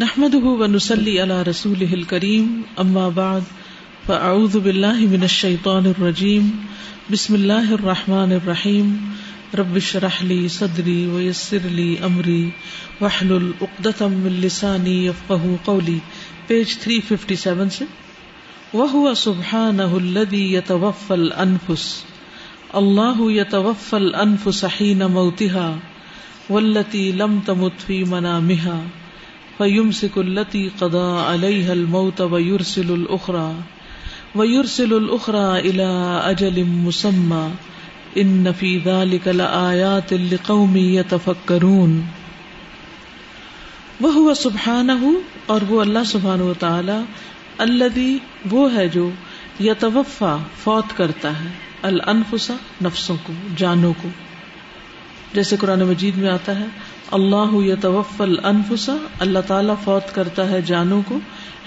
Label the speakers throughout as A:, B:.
A: نحمده ونسلي على رسوله الكريم، أما بعد، فأعوذ بالله من الشيطان الرجيم، بسم الله الرحمن الرحيم، رب اشرح لي صدري ويسر لي أمري، واحلل عقدة من لساني يفقه قولي. Page 357 سے، وهو سبحانه الذي يتوفى الأنفس، الله يتوفى الأنفس حين موتها، والتي لم تمت في منامها. فيمسك التي قضى عليها الموت ويرسل الأخرى ويرسل الأخرى إلى أجل مسمى إن في ذلك لآيات لقوم يتفكرون وهو سبحانه اور وہ اللہ سبحانہ و تعالی الذي وہ ہے جو یتوفا فوت کرتا ہے الانفس نفسوں کو جانوں کو جیسے قرآن مجید میں آتا ہے اللہ یتوفل انفسا اللہ تعالیٰ فوت کرتا ہے جانوں کو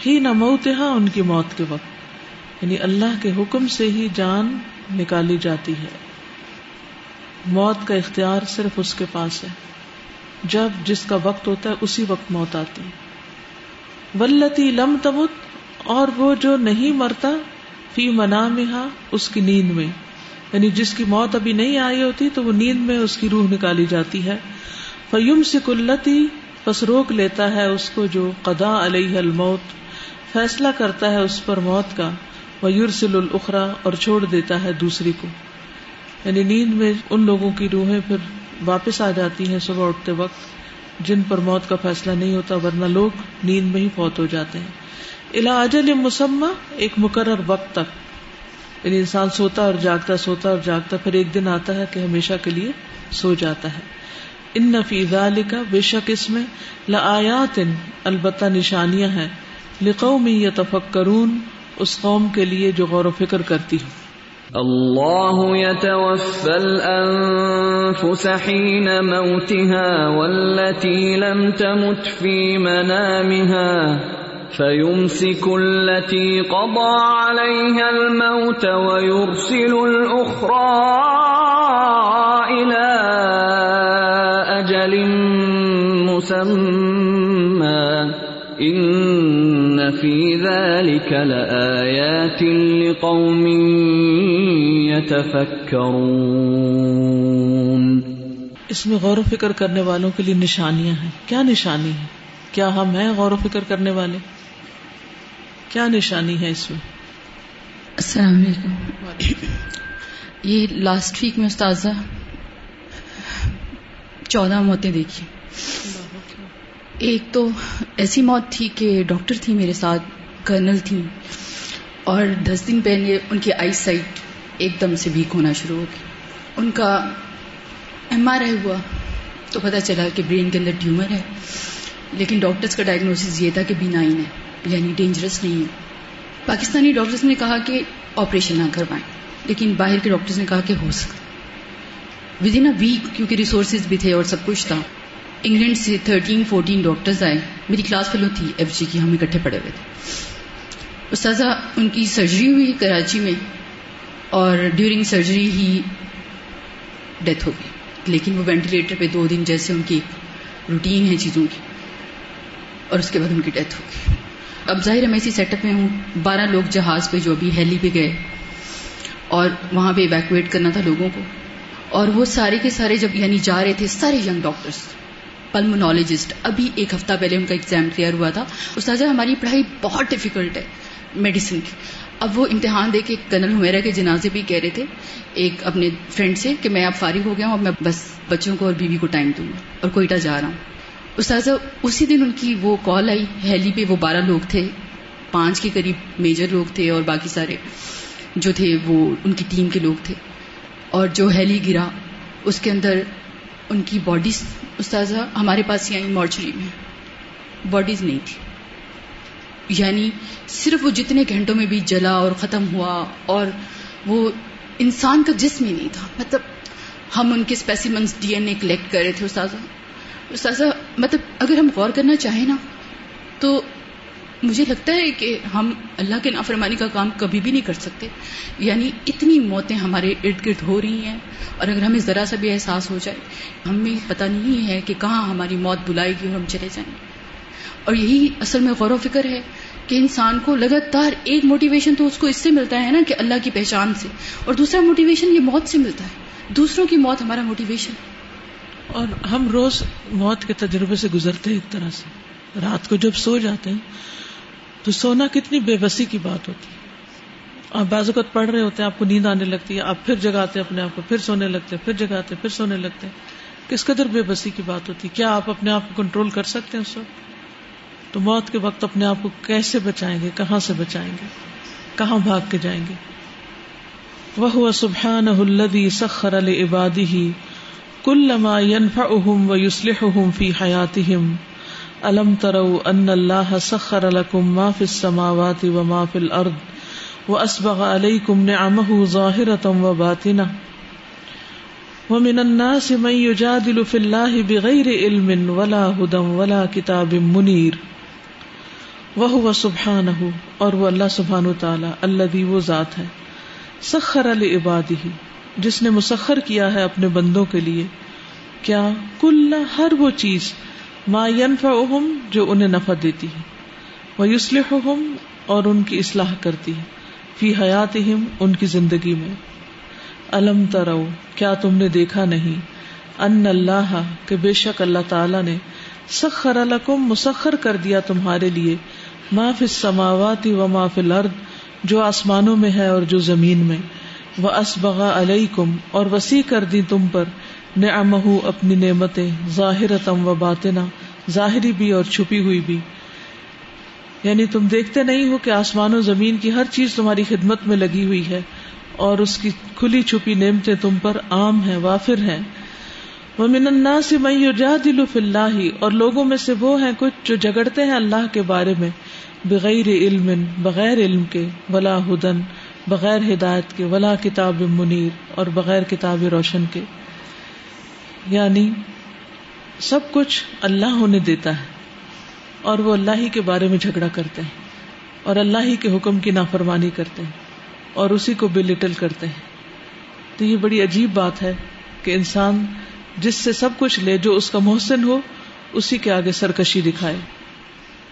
A: ہی نہ موتہا ان کی موت کے وقت۔ یعنی اللہ کے حکم سے ہی جان نکالی جاتی ہے۔ موت کا اختیار صرف اس کے پاس ہے۔ جب جس کا وقت ہوتا ہے اسی وقت موت آتی ولتی لم تمت، اور وہ جو نہیں مرتا، فی منا اس کی نیند میں۔ یعنی جس کی موت ابھی نہیں آئی ہوتی تو وہ نیند میں اس کی روح نکالی جاتی ہے۔ فیم سے کلتی بس روک لیتا ہے اس کو جو قدا علیہ الموت، فیصلہ کرتا ہے اس پر موت کا وہ یورسل الخرا اور چھوڑ دیتا ہے دوسری کو۔ یعنی نیند میں ان لوگوں کی روحیں پھر واپس آ جاتی ہیں صبح اٹھتے وقت، جن پر موت کا فیصلہ نہیں ہوتا، ورنہ لوگ نیند میں ہی فوت ہو جاتے ہیں۔ الا اجل مسمہ، ایک مقرر وقت تک۔ یعنی انسان سوتا اور جاگتا، سوتا اور جاگتا، پھر ایک دن آتا ہے کہ ہمیشہ کے لیے سو جاتا ہے۔ ان نفی کا بے شک اس میں لآیات البتہ نشانیاں ہیں لقوم یتفکرون اس قوم کے لیے جو غور و فکر کرتی ہوں۔
B: اللہ يتوفى الانفس حين موتها والتي لم تمت في منامها فيمسك التي قضى عليها الموت ويرسل الأخرى أجل مسمى إن في ذلك لآيات لقوم يتفكرون
A: اس میں غور و فکر کرنے والوں کے لیے نشانیاں ہیں۔ کیا نشانی ہے کیا ہم ہیں غور و فکر کرنے والے؟ کیا نشانی ہے اس میں؟
C: السلام علیکم۔ یہ لاسٹ ویک میں استاذہ چودہ موتیں دیکھی۔ ایک تو ایسی موت تھی کہ ڈاکٹر تھی میرے ساتھ، کرنل تھی۔ اور دس دن پہلے ان کی آئی سائٹ ایک دم سے ویک ہونا شروع ہو گئی۔ ان کا ایم آر آئی ہوا تو پتا چلا کہ برین کے اندر ٹیومر ہے۔ لیکن ڈاکٹرز کا ڈائگنوسس یہ تھا کہ بی نائن ہے یعنی ڈینجرس نہیں ہے۔ پاکستانی ڈاکٹرز نے کہا کہ آپریشن نہ کروائیں، لیکن باہر کے ڈاکٹرز نے کہا کہ ہو سکتا ود ان اے ویک کیونکہ ریسورسز بھی تھے اور سب کچھ تھا انگلینڈ سے تھرٹین فورٹین ڈاکٹرز آئے۔ میری کلاس فیلو تھی ایف جی کی، ہم اکٹھے پڑے ہوئے تھے۔ استاذہ، ان کی سرجری ہوئی کراچی میں اور ڈیورنگ سرجری ہی ڈیتھ ہو گئی۔ لیکن وہ وینٹیلیٹر پہ دو دن جیسے ان کی روٹین ہے چیزوں کی۔ اور اس کے بعد ان کی ڈیتھ ہو گئی۔ اب ظاہر ہے میں اسی سیٹ اپ میں ہوں۔ بارہ لوگ جہاز پہ جو ابھی ہیلی پہ گئے اور وہاں پہ ایویکویٹ کرنا تھا لوگوں کو۔ اور وہ سارے کے سارے جب یعنی جا رہے تھے سارے ینگ ڈاکٹرس پلمونالوجسٹ ابھی ایک ہفتہ پہلے ان کا ایگزام کلیئر ہوا تھا۔ استاذہ، ہماری پڑھائی بہت ڈیفیکلٹ ہے میڈیسن کی۔ اب وہ امتحان دے کے کنل ہمیرا کے جنازے بھی کہہ رہے تھے ایک اپنے فرینڈ سے کہ میں اب فارغ ہو گیا ہوں، اب میں بس بچوں کو اور بیوی کو ٹائم دوں گا اور کوئٹہ جا رہا ہوں۔ استاذہ، اسی دن ان کی وہ کال آئی ہیلی پہ، وہ بارہ لوگ تھے، پانچ کے قریب میجر لوگ تھے اور باقی سارے جو تھے وہ ان کی ٹیم کے لوگ تھے۔ اور جو ہیلی گرا، اس کے اندر ان کی باڈیز استاذہ، ہمارے پاس ہی آئی مارچری میں باڈیز نہیں تھی۔ یعنی صرف وہ جتنے گھنٹوں میں بھی جلا اور ختم ہوا اور وہ انسان کا جسم ہی نہیں تھا۔ مطلب ہم ان کے specimens D N A collect کر رہے تھے، استاذہ۔ استاذہ مطلب اگر ہم غور کرنا چاہیں نا، تو مجھے لگتا ہے کہ ہم اللہ کے نافرمانی کا کام کبھی بھی نہیں کر سکتے۔ یعنی اتنی موتیں ہمارے ارد گرد ہو رہی ہیں اور اگر ہمیں ذرا سا بھی احساس ہو جائے، ہمیں پتہ نہیں ہے کہ کہاں ہماری موت بلائے گی اور ہم چلے جائیں۔ گے اور یہی اصل میں غور و فکر ہے کہ انسان کو لگاتار ایک موٹیویشن تو اس کو اس سے ملتا ہے نا کہ اللہ کی پہچان سے۔ اور دوسرا موٹیویشن یہ موت سے ملتا ہے۔ دوسروں کی موت ہمارا موٹیویشن
A: اور ہم روز موت کے تجربے سے گزرتے ہیں ایک طرح سے۔ رات کو جب سو جاتے ہیں تو سونا کتنی بے بسی کی بات ہوتی ہے۔ آپ بعض اوقات پڑھ رہے ہوتے ہیں، آپ کو نیند آنے لگتی ہے، آپ پھر جگاتے اپنے آپ کو، پھر سونے لگتے پھر جگاتے پھر سونے لگتے کس قدر بے بسی کی بات ہوتی کیا آپ اپنے آپ کو کنٹرول کر سکتے ہیں اس وقت؟ تو موت کے وقت اپنے آپ کو کیسے بچائیں گے؟ کہاں سے بچائیں گے؟ کہاں بھاگ کے جائیں گے؟ وہ سبحان الدی سخر العبادی ہی کل لما ينفعهم ويصلحهم في حياتهم الم تروا ان الله سخر لكم ما في السماوات وما في الارض واسبغ عليكم نعمه ظاهره وباطنه ومن الناس من يجادل في الله بغير علم ولا هدى ولا كتاب منير وہ سبحان ہو اور وہ اللہ سبحان تعالیٰ اللہ وہ ذات ہے سخر عبادی جس نے مسخر کیا ہے اپنے بندوں کے لیے کیا کل ہر وہ چیز ما ينفعهم جو انہیں نفع دیتی ہے وہ یوسلحم اور ان کی اصلاح کرتی ہے، فی حیات ان کی زندگی میں۔ الم ترو، کیا تم نے دیکھا نہیں؟ ان اللہ، کہ بے شک اللہ تعالی نے سخر لکم، مسخر کر دیا تمہارے لیے، ما فی السماوات و ما فی الارض، جو آسمانوں میں ہے اور جو زمین میں۔ وہ اسبغا علیکم اور وسیع کر دی تم پر۔ نعمہ اپنی نعمتیں ظاہرتم و باطنا، ظاہری بھی اور چھپی ہوئی بھی۔ یعنی تم دیکھتے نہیں ہو کہ آسمان و زمین کی ہر چیز تمہاری خدمت میں لگی ہوئی ہے اور اس کی کھلی چھپی نعمتیں تم پر عام ہیں، وافر ہیں۔ وہ من الناس من یجادل فی اللہ، اور لوگوں میں سے وہ ہیں کچھ جو جگڑتے ہیں اللہ کے بارے میں، بغیر علم بغیر علم کے، ولا ہدن، بغیر ہدایت کے، ولا کتاب منیر اور بغیر کتاب روشن کے۔ یعنی سب کچھ اللہ انہیں دیتا ہے اور وہ اللہ ہی کے بارے میں جھگڑا کرتے ہیں اور اللہ ہی کے حکم کی نافرمانی کرتے ہیں اور اسی کو بے لٹل کرتے ہیں۔ تو یہ بڑی عجیب بات ہے کہ انسان جس سے سب کچھ لے، جو اس کا محسن ہو، اسی کے آگے سرکشی دکھائے۔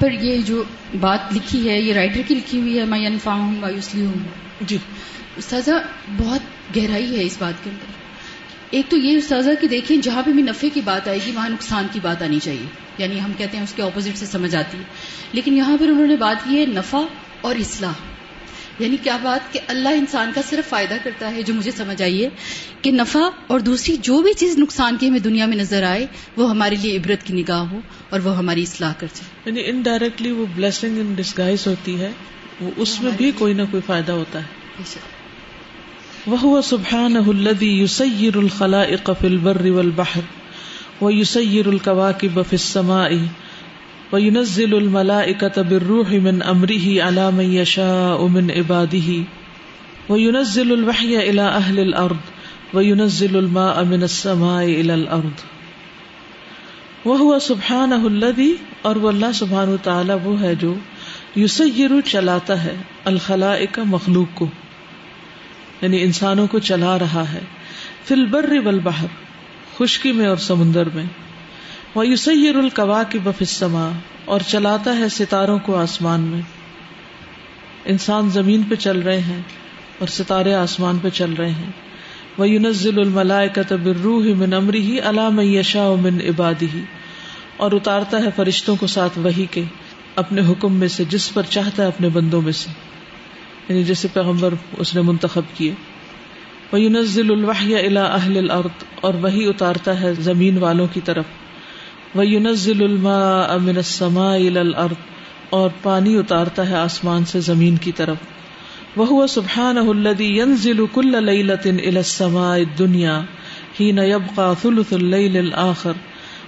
C: پر یہ جو بات لکھی ہے یہ رائٹر کی لکھی ہوئی ہے میں انفام ہوں
A: جی۔
C: استاذہ بہت گہرائی ہے اس بات کے اندر۔ ایک تو یہ استاذہ کہ دیکھیں جہاں پہ بھی نفے کی بات آئے گی وہاں نقصان کی بات آنی چاہیے۔ یعنی ہم کہتے ہیں اس کے اپوزٹ سے سمجھ آتی ہے۔ لیکن یہاں پر انہوں نے بات کی ہے نفع اور اصلاح۔ یعنی کیا بات کہ اللہ انسان کا صرف فائدہ کرتا ہے جو مجھے سمجھ آئیے کہ نفع اور دوسری جو بھی چیز نقصان کی ہمیں دنیا میں نظر آئے وہ ہمارے لیے عبرت کی نگاہ ہو اور وہ ہماری اصلاح کر جائے۔
A: یعنی انڈائریکٹلی وہ بلیسنگ ان ڈسگائز ہوتی ہے وہ اس میں بھی کوئی نہ کوئی فائدہ ہوتا ہے۔ وہ سبحان الذي يسير الخلائق في البر والبحر ويسير الكواكب في السماء وينزل الملائكة بالروح من أمره على من يشاء من عباده وينزل الوحي إلى أهل الأرض وينزل الماء من السماء إلى الأرض وهو سبحانه الذي اور وہ اللہ سبحانہ وتعالی وہ ہے جو یسیر چلاتا ہے الخلائق مخلوق کو یعنی انسانوں کو چلا رہا ہے فل بر والبحر، خشکی میں اور سمندر میں۔ وہ یوسیر القوا کی بفسما اور چلاتا ہے ستاروں کو آسمان میں۔ انسان زمین پہ چل رہے ہیں اور ستارے آسمان پہ چل رہے ہیں۔ وہ یونزل الملائے کا روح من امری ہی علام یشا من عبادی ہی اور اتارتا ہے فرشتوں کو ساتھ وہی کے، اپنے حکم میں سے، جس پر چاہتا ہے اپنے بندوں میں سے۔ یعنی جیسے پیغمبر اس نے منتخب کیے۔ وہ یونزل الوحی الا اہل الارض اور وہی اتارتا ہے زمین والوں کی طرف۔ وہ یونزل الماء امن السماء الى الارض اور پانی اتارتا ہے آسمان سے زمین کی طرف۔ وہ سبحان الذي ينزل كل ليلة الى السماء الدنيا حين يبقى ثلث الليل الاخر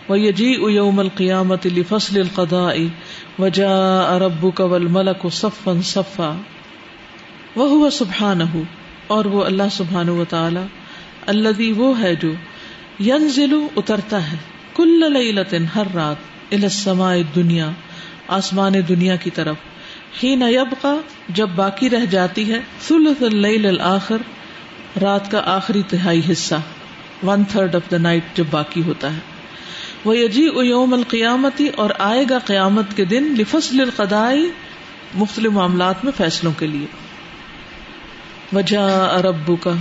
A: ويجيء يوم القيامة لفصل القضاء وجاء ربك والملك صفا صفا۔ وهو سبحانه اور وہ اللہ سبحانہ و تعالی الذي وہ ہے جو ينزل اترتا ہے۔ کل لیلت ہر رات السماء الدنیا، آسمان دنیا کی طرف۔ حين يبقى جب باقی رہ جاتی ہے، ثلث اللیل الاخر، رات کا آخری تہائی حصہ۔ One third of the night جب باقی ہوتا ہے۔ وہ یجی یوم القیامتی اور آئے گا قیامت کے دن لفصل القدائی مختلف معاملات میں فیصلوں کے لیے۔ وجہ اربو کا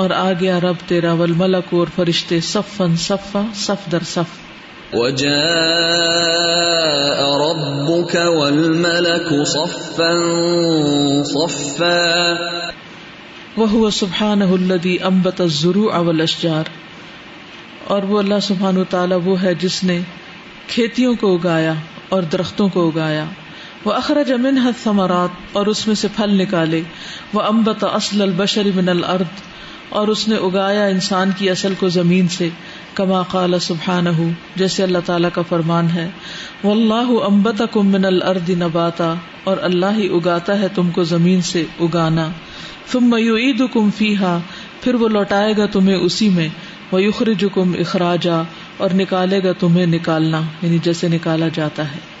A: اور آ گیا رب تیرا ول ملک اور فرشتے صفن صفا صف در صف۔
B: وجاء ربك والملك صفا صفا۔
A: وہ سبحان الدی امبت ضرو اول اشجار اور وہ اللہ سبحان و تعالیٰ وہ ہے جس نے کھیتیوں کو اگایا اور درختوں کو اگایا۔ وہ اخرج امن حد ثمرات اور اس میں سے پھل نکالے۔ وہ امبت اصل البشر من الارض اور اس نے اگایا انسان کی اصل کو زمین سے، کما قال سبحان جیسے اللہ تعالیٰ کا فرمان ہے۔ وہ اللہ امبت کم من الارض نباتا، اور اللہ ہی اگاتا ہے تم کو زمین سے اگانا۔ تم میو عید کم پھر وہ لوٹائے گا تمہیں اسی میں۔ وہ یخرج اخراجا اور نکالے گا تمہیں نکالنا یعنی جیسے نکالا جاتا ہے۔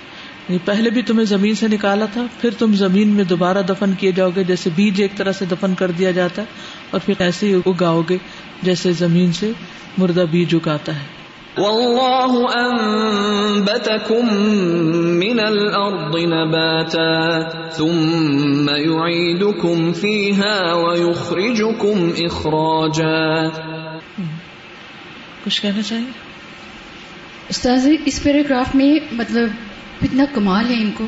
A: پہلے بھی تمہیں زمین سے نکالا تھا پھر تم زمین میں دوبارہ دفن کیے جاؤ گے جیسے بیج ایک طرح سے دفن کر دیا جاتا ہے اور پھر ایسے ہی اگاؤ گے جیسے زمین سے مردہ بیج اگاتا ہے۔
B: والله انبتكم من الارض نباتا ثم يعيدكم فيها ويخرجكم اخراجا۔
A: کچھ کہنا چاہیے
C: استاذ اس پیراگراف میں مطلب اتنا کمال ہے ان کو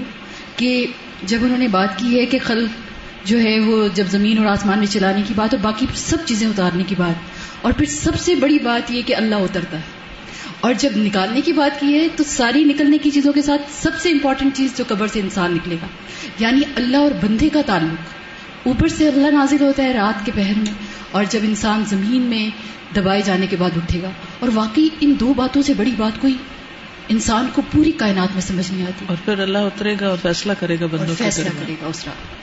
C: کہ جب انہوں نے بات کی ہے کہ خلق جو ہے وہ جب زمین اور آسمان میں چلانے کی بات اور باقی سب چیزیں اتارنے کی بات، اور پھر سب سے بڑی بات یہ کہ اللہ اترتا ہے۔ اور جب نکالنے کی بات کی ہے تو ساری نکلنے کی چیزوں کے ساتھ سب سے امپورٹنٹ چیز جو قبر سے انسان نکلے گا یعنی اللہ اور بندے کا تعلق۔ اوپر سے اللہ نازل ہوتا ہے رات کے پہر میں، اور جب انسان زمین میں دبائے جانے کے بعد اٹھے گا۔ اور واقعی ان دو باتوں سے بڑی بات کوئی انسان کو پوری کائنات میں سمجھ نہیں آتی۔
A: اور پھر اللہ اترے گا اور فیصلہ کرے گا بندوں
C: فیصلہ کرے گا۔ اس رات۔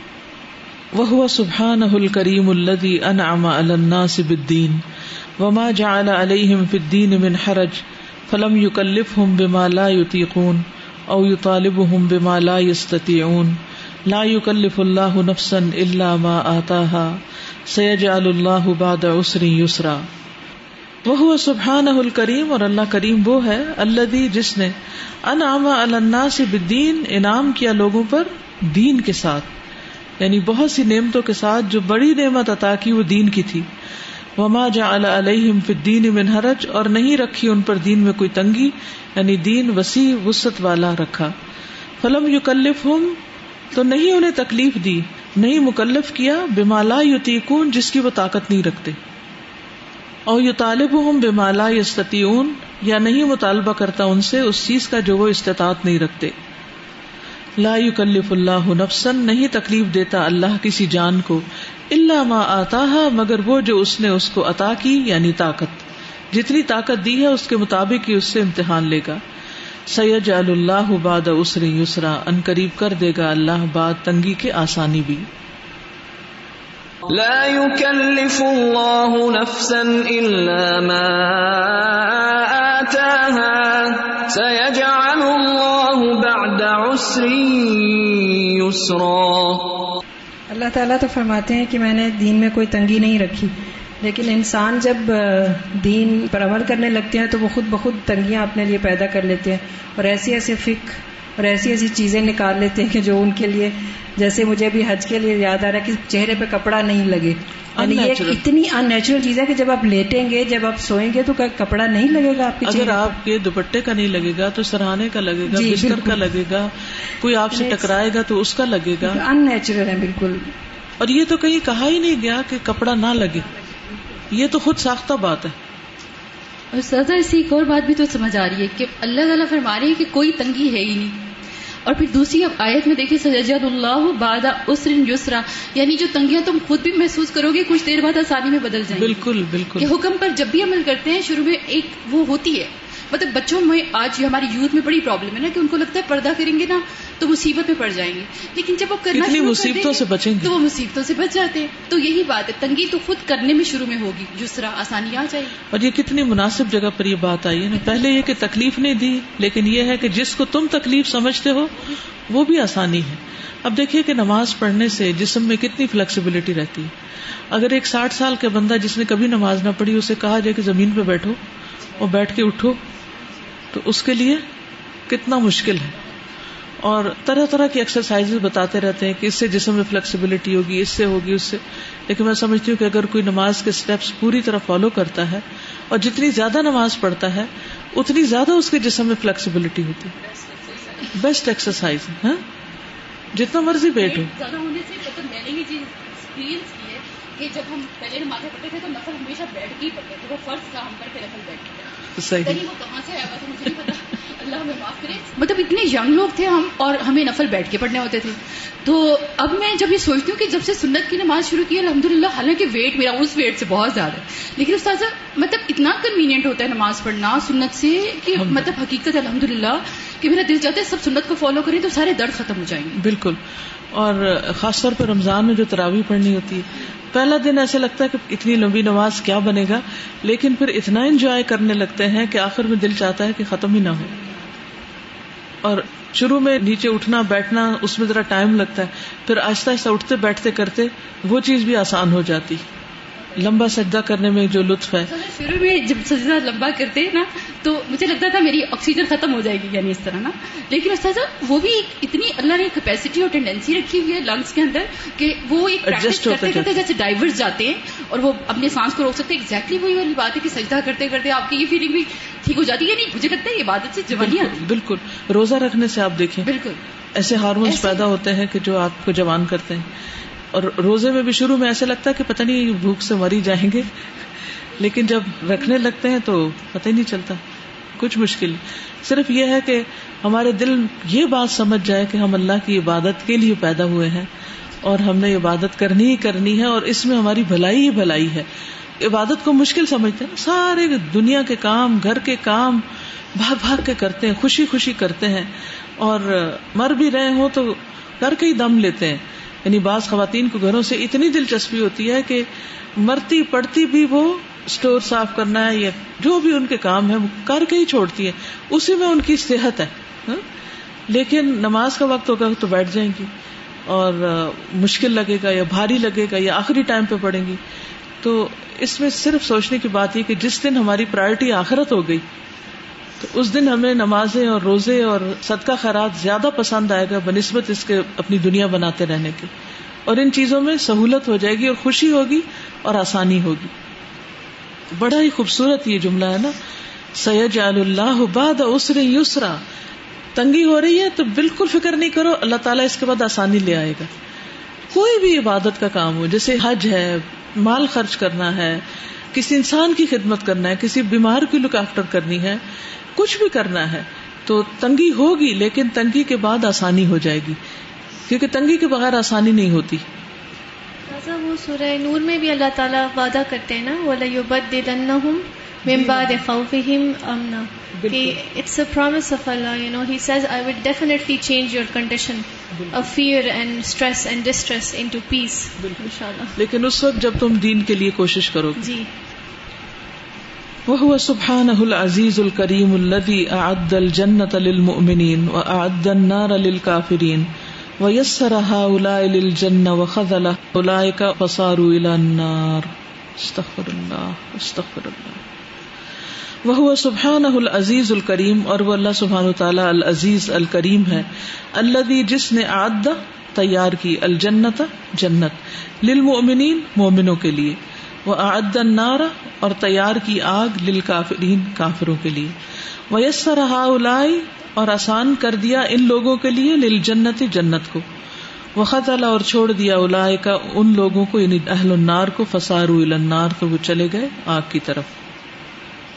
A: وہ سبحان الکریم الدی انعم الناس بالدین وما جعل علیہم فی الدین من حرج فلم یکلف ہم بما لا یطیقون او یطالب ہم بما لا یستطیعون لا یکلف اللہ نفسا الا ما آتاها سیجعل اللہ بعد عسر یسرا۔ وہ سبحان الکریم اور اللہ کریم وہ ہے اللہ جس نے انعام الناس بالدین، انعام کیا لوگوں پر دین کے ساتھ۔ یعنی بہت سی نعمتوں کے ساتھ جو بڑی نعمت عطا کی وہ دین کی تھی۔ وما جعل علیہم فی الدین من حرج اور نہیں رکھی ان پر دین میں کوئی تنگی یعنی دین وسیع وسط والا رکھا۔ فلم یکلف ہم تو نہیں انہیں تکلیف دی، نہیں مکلف کیا بمالا یتیقون، جس کی وہ طاقت نہیں رکھتے۔ اور یو طالب ہوں بے مالا یستیون یا نہیں مطالبہ کرتا ان سے اس چیز کا جو وہ استطاعت نہیں رکھتے۔ لا یکلف اللہ نفسن نہیں تکلیف دیتا اللہ کسی جان کو اللہ ما آتا مگر وہ جو اس نے اس کو عطا کی یعنی طاقت۔ جتنی طاقت دی ہے، اس کے مطابق ہی اس سے امتحان لے گا۔ سید اللہ باد اسری یسرا، ان قریب کر دے گا اللہ باد تنگی کے آسانی بھی۔
B: لا يكلف الله نفسا الا ما آتاها. سيجعل الله بعد عسر يسرا.
D: اللہ تعالیٰ تو فرماتے ہیں کہ میں نے دین میں کوئی تنگی نہیں رکھی، لیکن انسان جب دین پر عمل کرنے لگتے ہیں تو وہ خود بخود تنگیاں اپنے لیے پیدا کر لیتے ہیں اور ایسی ایسی فک اور ایسی ایسی چیزیں نکال لیتے ہیں کہ جو ان کے لیے جیسے مجھے بھی حج کے لیے یاد آ رہا ہے کہ چہرے پہ کپڑا نہیں لگے۔ یعنی یہ اتنی ان نیچرل چیز ہے کہ جب آپ لیٹیں گے جب آپ سوئیں گے تو کپڑا نہیں لگے گا آپ کے
A: اگر آپ کے دوپٹے کا نہیں لگے گا تو سرہانے کا لگے گا
D: جی،
A: بستر کا۔ لگے گا کوئی آپ سے ٹکرائے گا تو اس کا لگے گا۔
D: ان نیچرل ہے بالکل۔
A: اور یہ تو کہیں کہا ہی نہیں گیا کہ کپڑا نہ لگے۔ یہ تو خود ساختہ بات ہے۔
C: اور سزا اس سے ایک اور بات بھی تو سمجھ آ رہی ہے کہ اللہ تعالیٰ فرما رہے ہیں کہ کوئی تنگی ہے ہی نہیں۔ اور پھر دوسری اب آیت میں دیکھیے سجاد اللہ بادہ اسرن یسرا یعنی جو تنگیاں تم خود بھی محسوس کرو گے کچھ دیر بعد آسانی میں بدل جائیں
A: بالکل بالکل۔
C: کہ حکم پر جب بھی عمل کرتے ہیں شروع میں ایک وہ ہوتی ہے۔ مطلب بچوں میں آج ہماری یوتھ میں بڑی پرابلم ہے نا کہ ان کو لگتا ہے پردہ کریں گے نا تو مصیبت میں پڑ جائیں گے۔ لیکن جب وہ کرنا
A: مصیبتوں سے بچیں گے۔
C: تو وہ مصیبتوں سے بچ جاتے ہیں۔ تو یہی بات ہے تنگی تو خود کرنے میں شروع میں ہوگی جس طرح آسانی آ جائے گی۔
A: اور یہ کتنی مناسب جگہ پر یہ بات آئی ہے نا۔ پہلے یہ کہ تکلیف نہیں دی لیکن یہ ہے کہ جس کو تم تکلیف سمجھتے ہو وہ بھی آسانی ہے۔ اب دیکھیے کہ نماز پڑھنے سے جسم میں کتنی فلیکسیبلٹی رہتی ہے۔ اگر ایک ساٹھ سال کا بندہ جس نے کبھی نماز نہ پڑھی اسے کہا جائے کہ زمین پہ بیٹھو اور بیٹھ کے اٹھو۔ تو اس کے لیے کتنا مشکل ہے۔ اور طرح طرح کی ایکسرسائز بتاتے رہتے ہیں کہ اس سے جسم میں فلیکسیبلٹی ہوگی، اس سے ہوگی، اس سے۔ لیکن میں سمجھتی ہوں کہ اگر کوئی نماز کے اسٹیپس پوری طرح فالو کرتا ہے اور جتنی زیادہ نماز پڑھتا ہے، اتنی زیادہ اس کے جسم میں فلیکسیبلٹی ہوتی ہے۔ بیسٹ ایکسرسائز ہے جتنا مرضی بیٹھ ہو
C: کہ جب ہم پہلے نمازیں پڑھتے تھے تو نفل ہمیشہ بیٹھ کے ہی پڑھتے تھے، وہ فرض تھا ہم پر کے نفل بیٹھ
A: صحیح
C: کہیں وہ کہاں سے آیا ہوا تھا مجھے نہیں پتا۔ اللہ ہمیں معاف کرے۔ مطلب اتنے ینگ لوگ تھے ہم اور ہمیں نفل بیٹھ کے پڑھنے ہوتے تھے۔ تو اب میں جب یہ سوچتی ہوں کہ جب سے سنت کی نماز شروع کی الحمد للہ حالانکہ ویٹ میرا اس ویٹ سے بہت زیادہ ہے۔ لیکن استاذ مطلب اتنا کنوینئنٹ ہوتا ہے نماز پڑھنا سنت سے کہ مطلب حقیقت الحمد للہ کہ میرا دل چاہتا ہے سب سنت کو فالو کریں تو سارے درد ختم ہو جائیں گے۔
A: بالکل۔ اور خاص طور پر رمضان میں جو تراویح پڑھنی ہوتی ہے، پہلا دن ایسے لگتا ہے کہ اتنی لمبی نماز کیا بنے گا، لیکن پھر اتنا انجوائے کرنے لگتے ہیں کہ آخر میں دل چاہتا ہے کہ ختم ہی نہ ہو۔ اور شروع میں نیچے اٹھنا، بیٹھنا، اس میں ذرا ٹائم لگتا ہے، پھر آہستہ آہستہ اٹھتے، بیٹھتے کرتے وہ چیز بھی آسان ہو جاتی۔ لمبا سجدہ کرنے میں جو لطف ہے۔
C: شروع میں جب سجدہ لمبا کرتے ہیں نا تو مجھے لگتا تھا میری آکسیجن ختم ہو جائے گی یعنی اس طرح نا۔ لیکن استاذ وہ بھی ایک اتنی اللہ نے کیپیسٹی اور ٹینڈینسی رکھی ہوئی ہے لنگس کے اندر کہ وہ ایک
A: ہوتے
C: کرتے کرتے جیسے ڈائیورس جاتے ہیں اور وہ اپنے سانس کو روک سکتے ہیں۔ ایگزیکٹلی وہی والی بات ہے کہ سجدہ کرتے کرتے آپ کی یہ فیلنگ بھی ٹھیک ہو جاتی ہے۔ یعنی مجھے لگتا ہے یہ عبادت سے جوانی آتی ہے۔
A: بالکل۔ روزہ رکھنے سے آپ دیکھیں
C: بالکل۔
A: ایسے ہارمونس پیدا ہوتے ہیں کہ جو آپ کو جوان کرتے ہیں۔ اور روزے میں بھی شروع میں ایسے لگتا ہے کہ پتہ نہیں بھوک سے مری جائیں گے۔ لیکن جب رکھنے لگتے ہیں تو پتہ ہی نہیں چلتا۔ کچھ مشکل۔ صرف یہ ہے کہ ہمارے دل یہ بات سمجھ جائے کہ ہم اللہ کی عبادت کے لیے پیدا ہوئے ہیں اور ہم نے عبادت کرنی ہی کرنی ہے اور اس میں ہماری بھلائی ہی بھلائی ہے۔ عبادت کو مشکل سمجھتے ہیں۔ سارے دنیا کے کام، گھر کے کام بھاگ بھاگ کے کرتے ہیں، خوشی خوشی کرتے ہیں۔ اور مر بھی رہے ہوں تو کر کے ہی دم لیتے ہیں۔ یعنی بعض خواتین کو گھروں سے اتنی دلچسپی ہوتی ہے کہ مرتی پڑتی بھی وہ اسٹور صاف کرنا ہے یا جو بھی ان کے کام ہے وہ کر کے ہی چھوڑتی ہے اسی میں ان کی صحت ہے ہاں؟ لیکن نماز کا وقت ہوگا تو بیٹھ جائیں گی اور مشکل لگے گا یا بھاری لگے گا یا آخری ٹائم پہ پڑیں گی۔ تو اس میں صرف سوچنے کی بات یہ کہ جس دن ہماری پرائرٹی آخرت ہو گئی تو اس دن ہمیں نمازیں اور روزے اور صدقہ خیرات زیادہ پسند آئے گا، بنسبت اس کے اپنی دنیا بناتے رہنے کی۔ اور ان چیزوں میں سہولت ہو جائے گی اور خوشی ہوگی اور آسانی ہوگی۔ بڑا ہی خوبصورت یہ جملہ ہے نا۔ سید اللہ باد اسر یسرا تنگی ہو رہی ہے تو بالکل فکر نہیں کرو، اللہ تعالیٰ اس کے بعد آسانی لے آئے گا۔ کوئی بھی عبادت کا کام ہو، جیسے حج ہے، مال خرچ کرنا ہے، کسی انسان کی خدمت کرنا ہے، کسی بیمار کی لک آفٹر کرنی ہے کچھ بھی کرنا ہے تو تنگی ہوگی لیکن تنگی کے بعد آسانی ہو جائے گی۔ کیونکہ تنگی کے بغیر آسانی نہیں ہوتی۔
E: وہ سورہ نور میں بھی اللہ تعالیٰ وعدہ کرتے ہیں نا وَلَيُبَدِّلَنَّهُمْ مِن بَعْدِ خَوْفِهِمْ أَمْنًا۔ کہ it's a promise of Allah you know he says I will definitely change your condition of fear and stress and distress into peace. inshallah
A: لیکن اس وقت جب تم دین کے لیے کوشش کرو گے۔
E: جی۔
A: وهو سبحانه العزيز الكريم الذي أعد الجنة للمؤمنين وأعد النار للکافرین و للكافرين ويسر هؤلاء للجنة وخذل أولئك فصاروا إلى النار. استغفر الله استغفر الله. وهو سبحانه العزيز الكريم، اور وہ اللہ سبحانہ تعالی العزیز الکریم ہے، الذي جس نے اعد تیار کی الجنت جنت، للمؤمنین، مومنوں کے لیے۔ وہ اعد النار اور تیار کی آگ للکافرین کافروں کے لیے۔ ویسر ہاؤلائی اور آسان کر دیا ان لوگوں کے لیے لل جنت جنت کو۔ وخط اللہ اور چھوڑ دیا اولائے کا ان لوگوں کو یعنی اہل النار کو فسارو النار تو وہ چلے گئے آگ کی طرف۔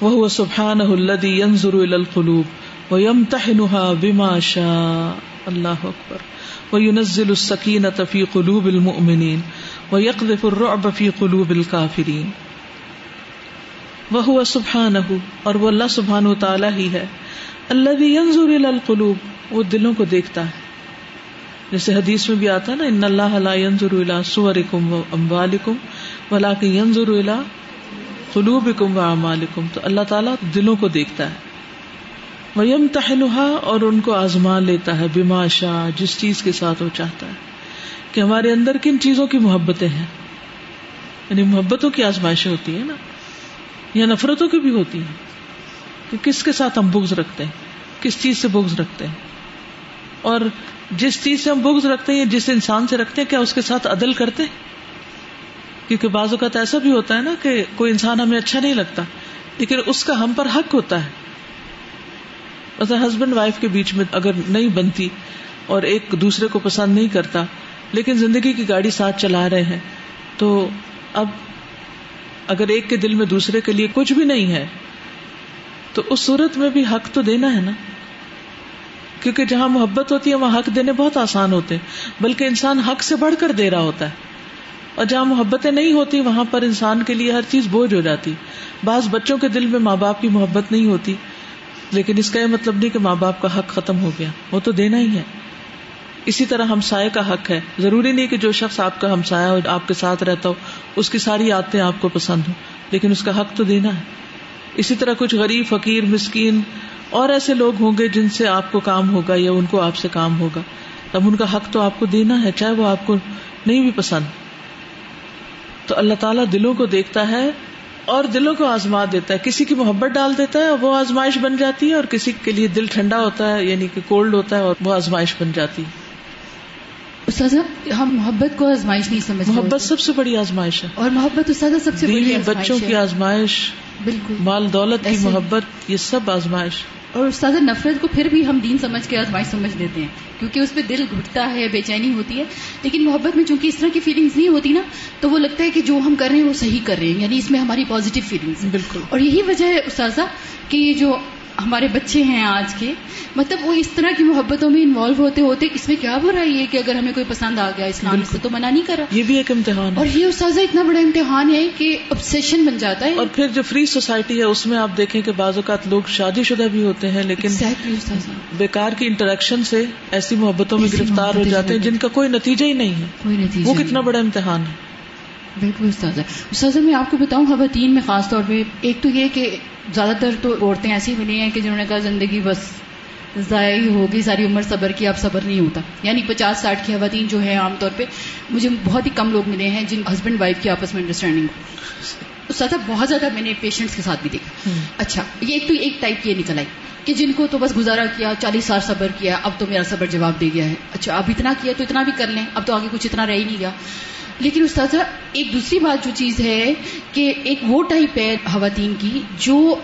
A: وہ سبحان الدی ینظر القلوب و یم تہنہا بما شاء۔ اللہ اکبر۔ وينزل السكينة في قلوب المؤمنين۔ ويقذف الرعب في قلوب الكافرين۔ وہ سبحان اور وہ اللہ سبحان و تعالی ہی ہے۔ اللہ ینظر القلوب، وہ دلوں کو دیکھتا ہے۔ جیسے حدیث میں بھی آتا ہے نا ان اللہ لا ينظر الى صورکم و اموالکم ولکن ينظر الى قلوبکم و اعمالکم تو اللہ تعالیٰ دلوں کو دیکھتا ہے۔ ویم تہنہا اور ان کو آزما لیتا ہے، بما شاہ جس چیز کے ساتھ وہ چاہتا ہے۔ کہ ہمارے اندر کن چیزوں کی محبتیں ہیں؟ یعنی محبتوں کی آزمائشیں ہوتی ہیں نا؟ یا نفرتوں کی بھی ہوتی ہیں؟ کہ کس کے ساتھ ہم بغض رکھتے ہیں؟ کس چیز سے بغض رکھتے ہیں؟ اور جس چیز سے ہم بغض رکھتے ہیں جس انسان سے رکھتے ہیں، کیا اس کے ساتھ عدل کرتے ہیں؟ کیونکہ بعض اوقات ایسا بھی ہوتا ہے نا کہ کوئی انسان ہمیں اچھا نہیں لگتا، لیکن اس کا ہم پر حق ہوتا ہے۔ ہسبینڈ وائف کے بیچ میں اگر نہیں بنتی اور ایک دوسرے کو پسند نہیں کرتا لیکن زندگی کی گاڑی ساتھ چلا رہے ہیں۔ تو اب اگر ایک کے دل میں دوسرے کے لیے کچھ بھی نہیں ہے، تو اس صورت میں بھی حق تو دینا ہے نا۔ کیونکہ جہاں محبت ہوتی ہے، وہاں حق دینے بہت آسان ہوتے ہیں۔ بلکہ انسان حق سے بڑھ کر دے رہا ہوتا ہے۔ اور جہاں محبتیں نہیں ہوتی، وہاں پر انسان کے لیے ہر چیز بوجھ ہو جاتی۔ بعض بچوں کے دل میں ماں باپ کی محبت نہیں ہوتی، لیکن اس کا یہ مطلب نہیں کہ ماں باپ کا حق ختم ہو گیا۔ وہ تو دینا ہی ہے۔ اسی طرح ہمسائے کا حق ہے۔ ضروری نہیں کہ جو شخص آپ کا ہمسایا ہو، آپ کے ساتھ رہتا ہو، اس کی ساری عادتیں آپ کو پسند ہو لیکن اس کا حق تو دینا ہے۔ اسی طرح کچھ غریب، فقیر، مسکین اور ایسے لوگ ہوں گے جن سے آپ کو کام ہوگا یا ان کو آپ سے کام ہوگا۔ تب ان کا حق تو آپ کو دینا ہے، چاہے وہ آپ کو نہیں بھی پسند۔ تو اللہ تعالیٰ دلوں کو دیکھتا ہے اور دلوں کو آزما دیتا ہے۔ کسی کی محبت ڈال دیتا ہے وہ آزمائش بن جاتی ہے اور کسی کے لیے دل ٹھنڈا ہوتا ہے یعنی کہ کولڈ ہوتا ہے اور وہ آزمائش بن جاتی ہے۔
C: ہم محبت کو آزمائش نہیں سمجھ
A: محبت سب سے بڑی آزمائش ہے۔
C: اور محبت استاذہ سب سے بڑی
A: بچوں کی آزمائش
C: بالکل۔
A: مال دولت کی محبت یہ سب آزمائش۔
C: اور استاد نفرت کو پھر بھی ہم دین سمجھ کے آزمائش سمجھ لیتے ہیں کیونکہ اس پہ دل گھٹتا ہے بے چینی ہوتی ہے۔ لیکن محبت میں چونکہ اس طرح کی فیلنگز نہیں ہوتی نا تو وہ لگتا ہے کہ جو ہم کر رہے ہیں وہ صحیح کر رہے ہیں یعنی اس میں ہماری پازیٹو فیلنگس
A: بالکل۔
C: اور یہی وجہ ہے استاذہ کہ یہ جو ہمارے بچے ہیں آج کے۔ مطلب وہ اس طرح کی محبتوں میں انوالو ہوتے ہوتے اس میں کیا برائی ہے کہ اگر ہمیں کوئی پسند آ گیا اسلام سے تو منع نہیں کرا؟
A: یہ بھی ایک امتحان
C: اور یہ استاذہ اتنا بڑا امتحان ہے کہ ابسیشن بن جاتا ہے۔
A: اور پھر جو فری سوسائٹی ہے اس میں آپ دیکھیں کہ بعض اوقات لوگ شادی شدہ بھی ہوتے ہیں لیکن بیکار کی انٹریکشن سے ایسی محبتوں میں گرفتار ہو جاتے ہیں جن کا کوئی نتیجہ ہی نہیں ہے۔ وہ کتنا بڑا امتحان ہے۔
C: بالکل استاذہ۔ استاذہ میں آپ کو بتاؤں خواتین میں خاص طور پہ ایک تو یہ کہ زیادہ تر تو عورتیں ایسی ملی ہیں کہ جنہوں نے کہا زندگی بس ضائع ہی ہوگی ساری عمر صبر کی اب صبر نہیں ہوتا۔ یعنی پچاس ساٹھ کی خواتین جو ہے عام طور پہ مجھے بہت ہی کم لوگ ملے ہیں جن ہسبینڈ وائف کی آپس میں انڈرسٹینڈنگ ہو۔ ساتھ بہت زیادہ میں نے پیشنٹس کے ساتھ بھی دیکھا۔ اچھا یہ ایک تو ایک ٹائپ یہ نکل آئی کہ جن کو تو بس گزارا کیا چالیس سال صبر کیا اب تو میرا صبر جواب دے گیا ہے۔ اچھا اب اتنا کیا تو اتنا بھی کر لیں اب تو آگے کچھ اتنا رہ ہی نہیں گیا۔ لیکن استاذہ ایک دوسری بات جو چیز ہے کہ ایک وہ ٹائپ ہے خواتین کی جو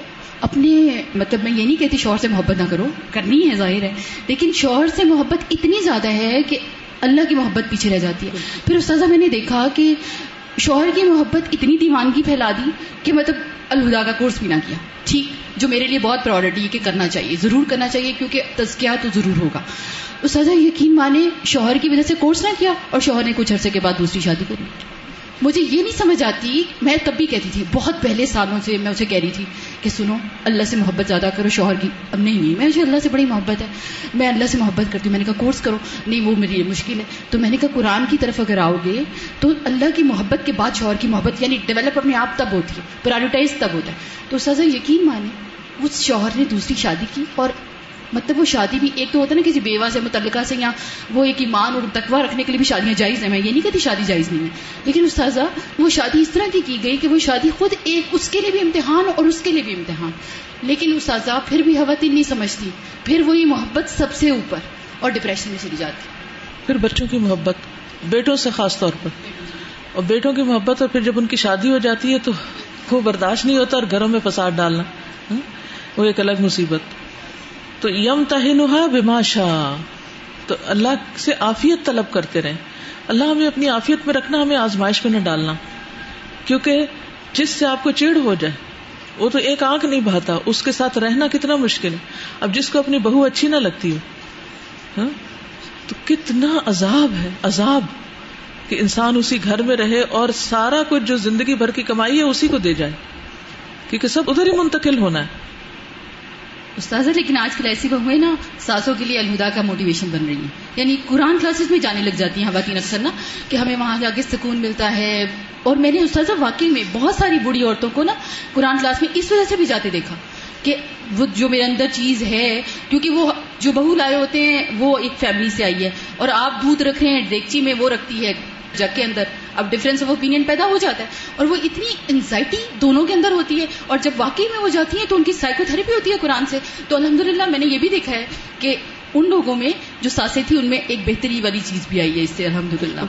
C: اپنے مطلب میں یہ نہیں کہتی شوہر سے محبت نہ کرو کرنی ہے ظاہر ہے لیکن شوہر سے محبت اتنی زیادہ ہے کہ اللہ کی محبت پیچھے رہ جاتی ہے۔ پھر استاذہ میں نے دیکھا کہ شوہر کی محبت اتنی دیوانگی پھیلا دی کہ مطلب الہدا کا کورس بھی نہ کیا۔ ٹھیک، جو میرے لیے بہت پراورٹی ہے کہ کرنا چاہیے، ضرور کرنا چاہیے کیونکہ تزکیہ تو ضرور ہوگا۔ استاذہ، یقین مانے شوہر کی وجہ سے کورس نہ کیا اور شوہر نے کچھ عرصے کے بعد دوسری شادی کر لی۔ مجھے یہ نہیں سمجھ آتی، میں تب بھی کہتی تھی، بہت پہلے سالوں سے میں اسے کہہ رہی تھی کہ سنو، اللہ سے محبت زیادہ کرو، شوہر کی، اب نہیں نہیں مجھے اللہ سے بڑی محبت ہے۔ میں اللہ سے محبت کرتی ہوں، میں نے کہا کورس کرو۔ نہیں، وہ میری مشکل ہے۔ تو میں نے کہا، قرآن کی طرف اگر آؤ گے، تو اللہ کی محبت کے بعد شوہر کی محبت یعنی ڈیولپ اپنے آپ تب ہوتی ہے پرائرٹائز تب ہوتا ہے۔ تو سزا یقین مانے، اس شوہر نے دوسری شادی کی اور مطلب وہ شادی بھی ایک تو ہوتا ہے نا کسی بیوہ سے، متعلقہ سے، یا وہ ایک ایمان اور تقوی رکھنے کے لیے بھی شادیاں جائز ہیں۔ میں یہ نہیں کہتی شادی جائز نہیں ہے۔ لیکن استاذہ، وہ شادی اس طرح کی کی گئی کہ وہ شادی خود ایک اس کے لیے بھی امتحان اور اس کے لیے بھی امتحان۔ لیکن استاذہ، پھر بھی خواتین نہیں سمجھتی۔ پھر وہی محبت سب سے اوپر اور ڈپریشن میں چلی جاتی۔
A: پھر بچوں کی محبت، بیٹوں سے خاص طور پر۔ اور بیٹوں کی محبت اور پھر جب ان کی شادی ہو جاتی ہے تو وہ برداشت نہیں ہوتا اور گھروں میں فساد ڈالنا۔ ہاں؟ وہ ایک الگ مصیبت۔ تو یم تہنہا بما شاہ تو اللہ سے عافیت طلب کرتے رہے اللہ ہمیں اپنی عافیت میں رکھنا، ہمیں آزمائش میں نہ ڈالنا۔ کیونکہ جس سے آپ کو چیڑ ہو جائے، وہ تو ایک آنکھ نہیں بہتا اس کے ساتھ رہنا کتنا مشکل ہے۔ اب جس کو اپنی بہو اچھی نہ لگتی ہو ہاں؟ تو کتنا عذاب ہے، عذاب۔ کہ انسان اسی گھر میں رہے اور سارا کچھ جو زندگی بھر کی کمائی ہے، اسی کو دے جائے۔ کیونکہ سب ادھر ہی منتقل ہونا ہے۔
C: استاذہ لیکن آج کل ایسی بہویں نا، ساسوں کے لیے الہدا کا موٹیویشن بن رہی ہیں یعنی قرآن کلاسز میں جانے لگ جاتی ہیں خواتین اکثر نا، کہ ہمیں وہاں جا کے سکون ملتا ہے۔ اور میں نے استاذہ واقعی میں بہت ساری بوڑھی عورتوں کو نا قرآن کلاس میں اس وجہ سے بھی جاتے دیکھا کہ وہ جو میرے اندر چیز ہے، کیونکہ وہ جو بہو لائے ہوتے ہیں، وہ ایک فیملی سے آئی ہے۔ اور آپ دودھ رکھ رہے ہیں ڈیکچی میں وہ رکھتی ہے۔ جگ کے اندر۔ اب ڈفرینس آف اوپین پیدا ہو جاتا ہے اور وہ اتنی انزائٹی دونوں کے اندر ہوتی ہے اور جب واقعی میں وہ جاتی ہیں تو ان کی سائیکو تھراپی ہوتی ہے قرآن سے۔ تو الحمد میں نے یہ بھی دیکھا ہے کہ ان لوگوں میں جو سانسیں تھی ان میں ایک بہتری والی چیز بھی آئی ہے اس سے الحمد للہ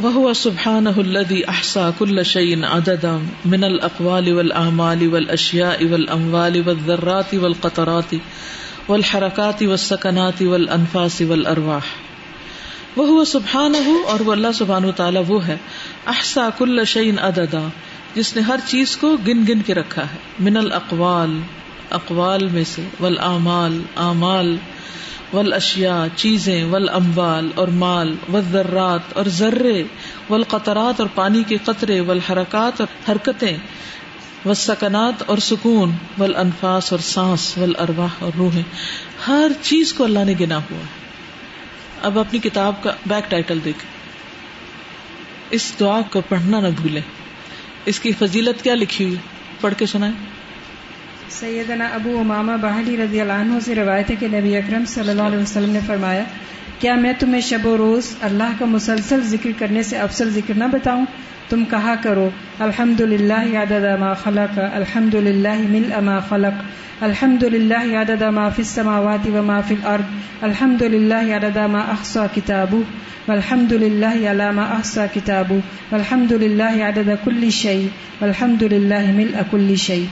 A: وہ سبحان الدی احسا کل شعین عددا من الاقوال والاعمال والاشیاء والاموال والذرات والقطرات والحرکات والسکنات والانفاس والارواح وہ سبحان ہو اور وہ اللہ سبحان تعالیٰ وہ ہے۔ احسا کل شعین اددا جس نے ہر چیز کو گن گن کے رکھا ہے۔ من الاقوال، اقوال میں سے۔ ول اعمال اعمال ول اشیا چیزیں۔ ول اموال اور مال۔ و ذرات اور ذرے۔ ول قطرات اور پانی کے قطرے۔ ول حرکات اور حرکتیں۔ و سکنات اور سکون۔ ول انفاس اور سانس۔ ول ارواہ اور روحیں۔ ہر چیز کو اللہ نے گنا ہوا ہے۔ اب اپنی کتاب کا بیک ٹائٹل دیکھ۔ اس دعا کو پڑھنا نہ بھولے۔ اس کی فضیلت کیا لکھی ہوئی؟ پڑھ کے سنائیں۔
D: سیدنا ابو امامہ باہلی رضی اللہ عنہ سے روایت ہے کہ نبی اکرم صلی اللہ علیہ وسلم نے فرمایا، کیا میں تمہیں شب و روز اللہ کا مسلسل ذکر کرنے سے افسر ذکر نہ بتاؤں؟ تم کہا کرو الحمد للہ یاد ما خلق الحمد للہ مل اما خلق الحمد للہ یاد ما فی السماوات و ما فی الارض الحمد للہ یاد ما احصا کتابو والحمد للہ علی ما احصا کتابو والحمد للہ عدد کل شیء والحمد للہ مل کل شیء۔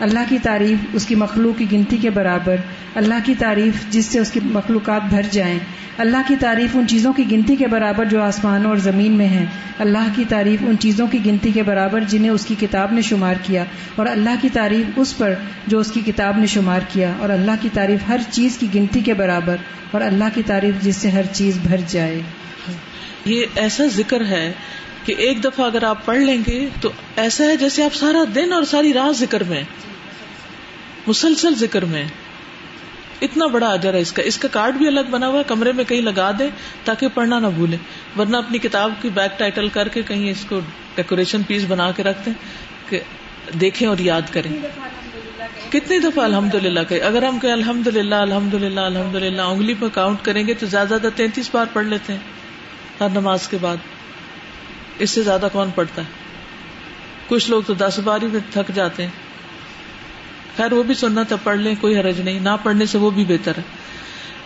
D: اللہ کی تعریف اس کی مخلوق کی گنتی کے برابر اللہ کی تعریف جس سے اس کی مخلوقات بھر جائیں۔ اللہ کی تعریف ان چیزوں کی گنتی کے برابر جو آسمانوں اور زمین میں ہیں۔ اللہ کی تعریف ان چیزوں کی گنتی کے برابر جنہیں اس کی کتاب نے شمار کیا۔ اور اللہ کی تعریف اس پر جو اس کی کتاب نے شمار کیا۔ اور اللہ کی تعریف ہر چیز کی گنتی کے برابر۔ اور اللہ کی تعریف جس سے ہر چیز بھر جائے۔
A: یہ ایسا ذکر ہے کہ ایک دفعہ اگر آپ پڑھ لیں گے تو ایسا ہے جیسے آپ سارا دن اور ساری رات ذکر میں، مسلسل ذکر میں۔ اتنا بڑا اجر ہے اس کا۔ اس کا کارڈ بھی الگ بنا ہوا ہے، کمرے میں کہیں لگا دیں تاکہ پڑھنا نہ بھولے ورنہ اپنی کتاب کی بیک ٹائٹل کر کے کہیں اس کو ڈیکوریشن پیس بنا کے رکھ دیں کہ دیکھیں اور یاد کریں۔ کتنی دفعہ الحمد للہ کہ اگر ہم کہیں الحمد للہ الحمد للہ الحمد للہ انگلی پہ کاؤنٹ کریں گے تو زیادہ زیادہ تینتیس بار پڑھ لیتے ہیں ہر نماز کے بعد۔ اس سے زیادہ کون پڑھتا ہے؟ کچھ لوگ تو دس بار ہی تھک جاتے ہیں۔ خیر وہ بھی سننا تھا پڑھ لیں، کوئی حرج نہیں۔ نہ پڑھنے سے وہ بھی بہتر ہے۔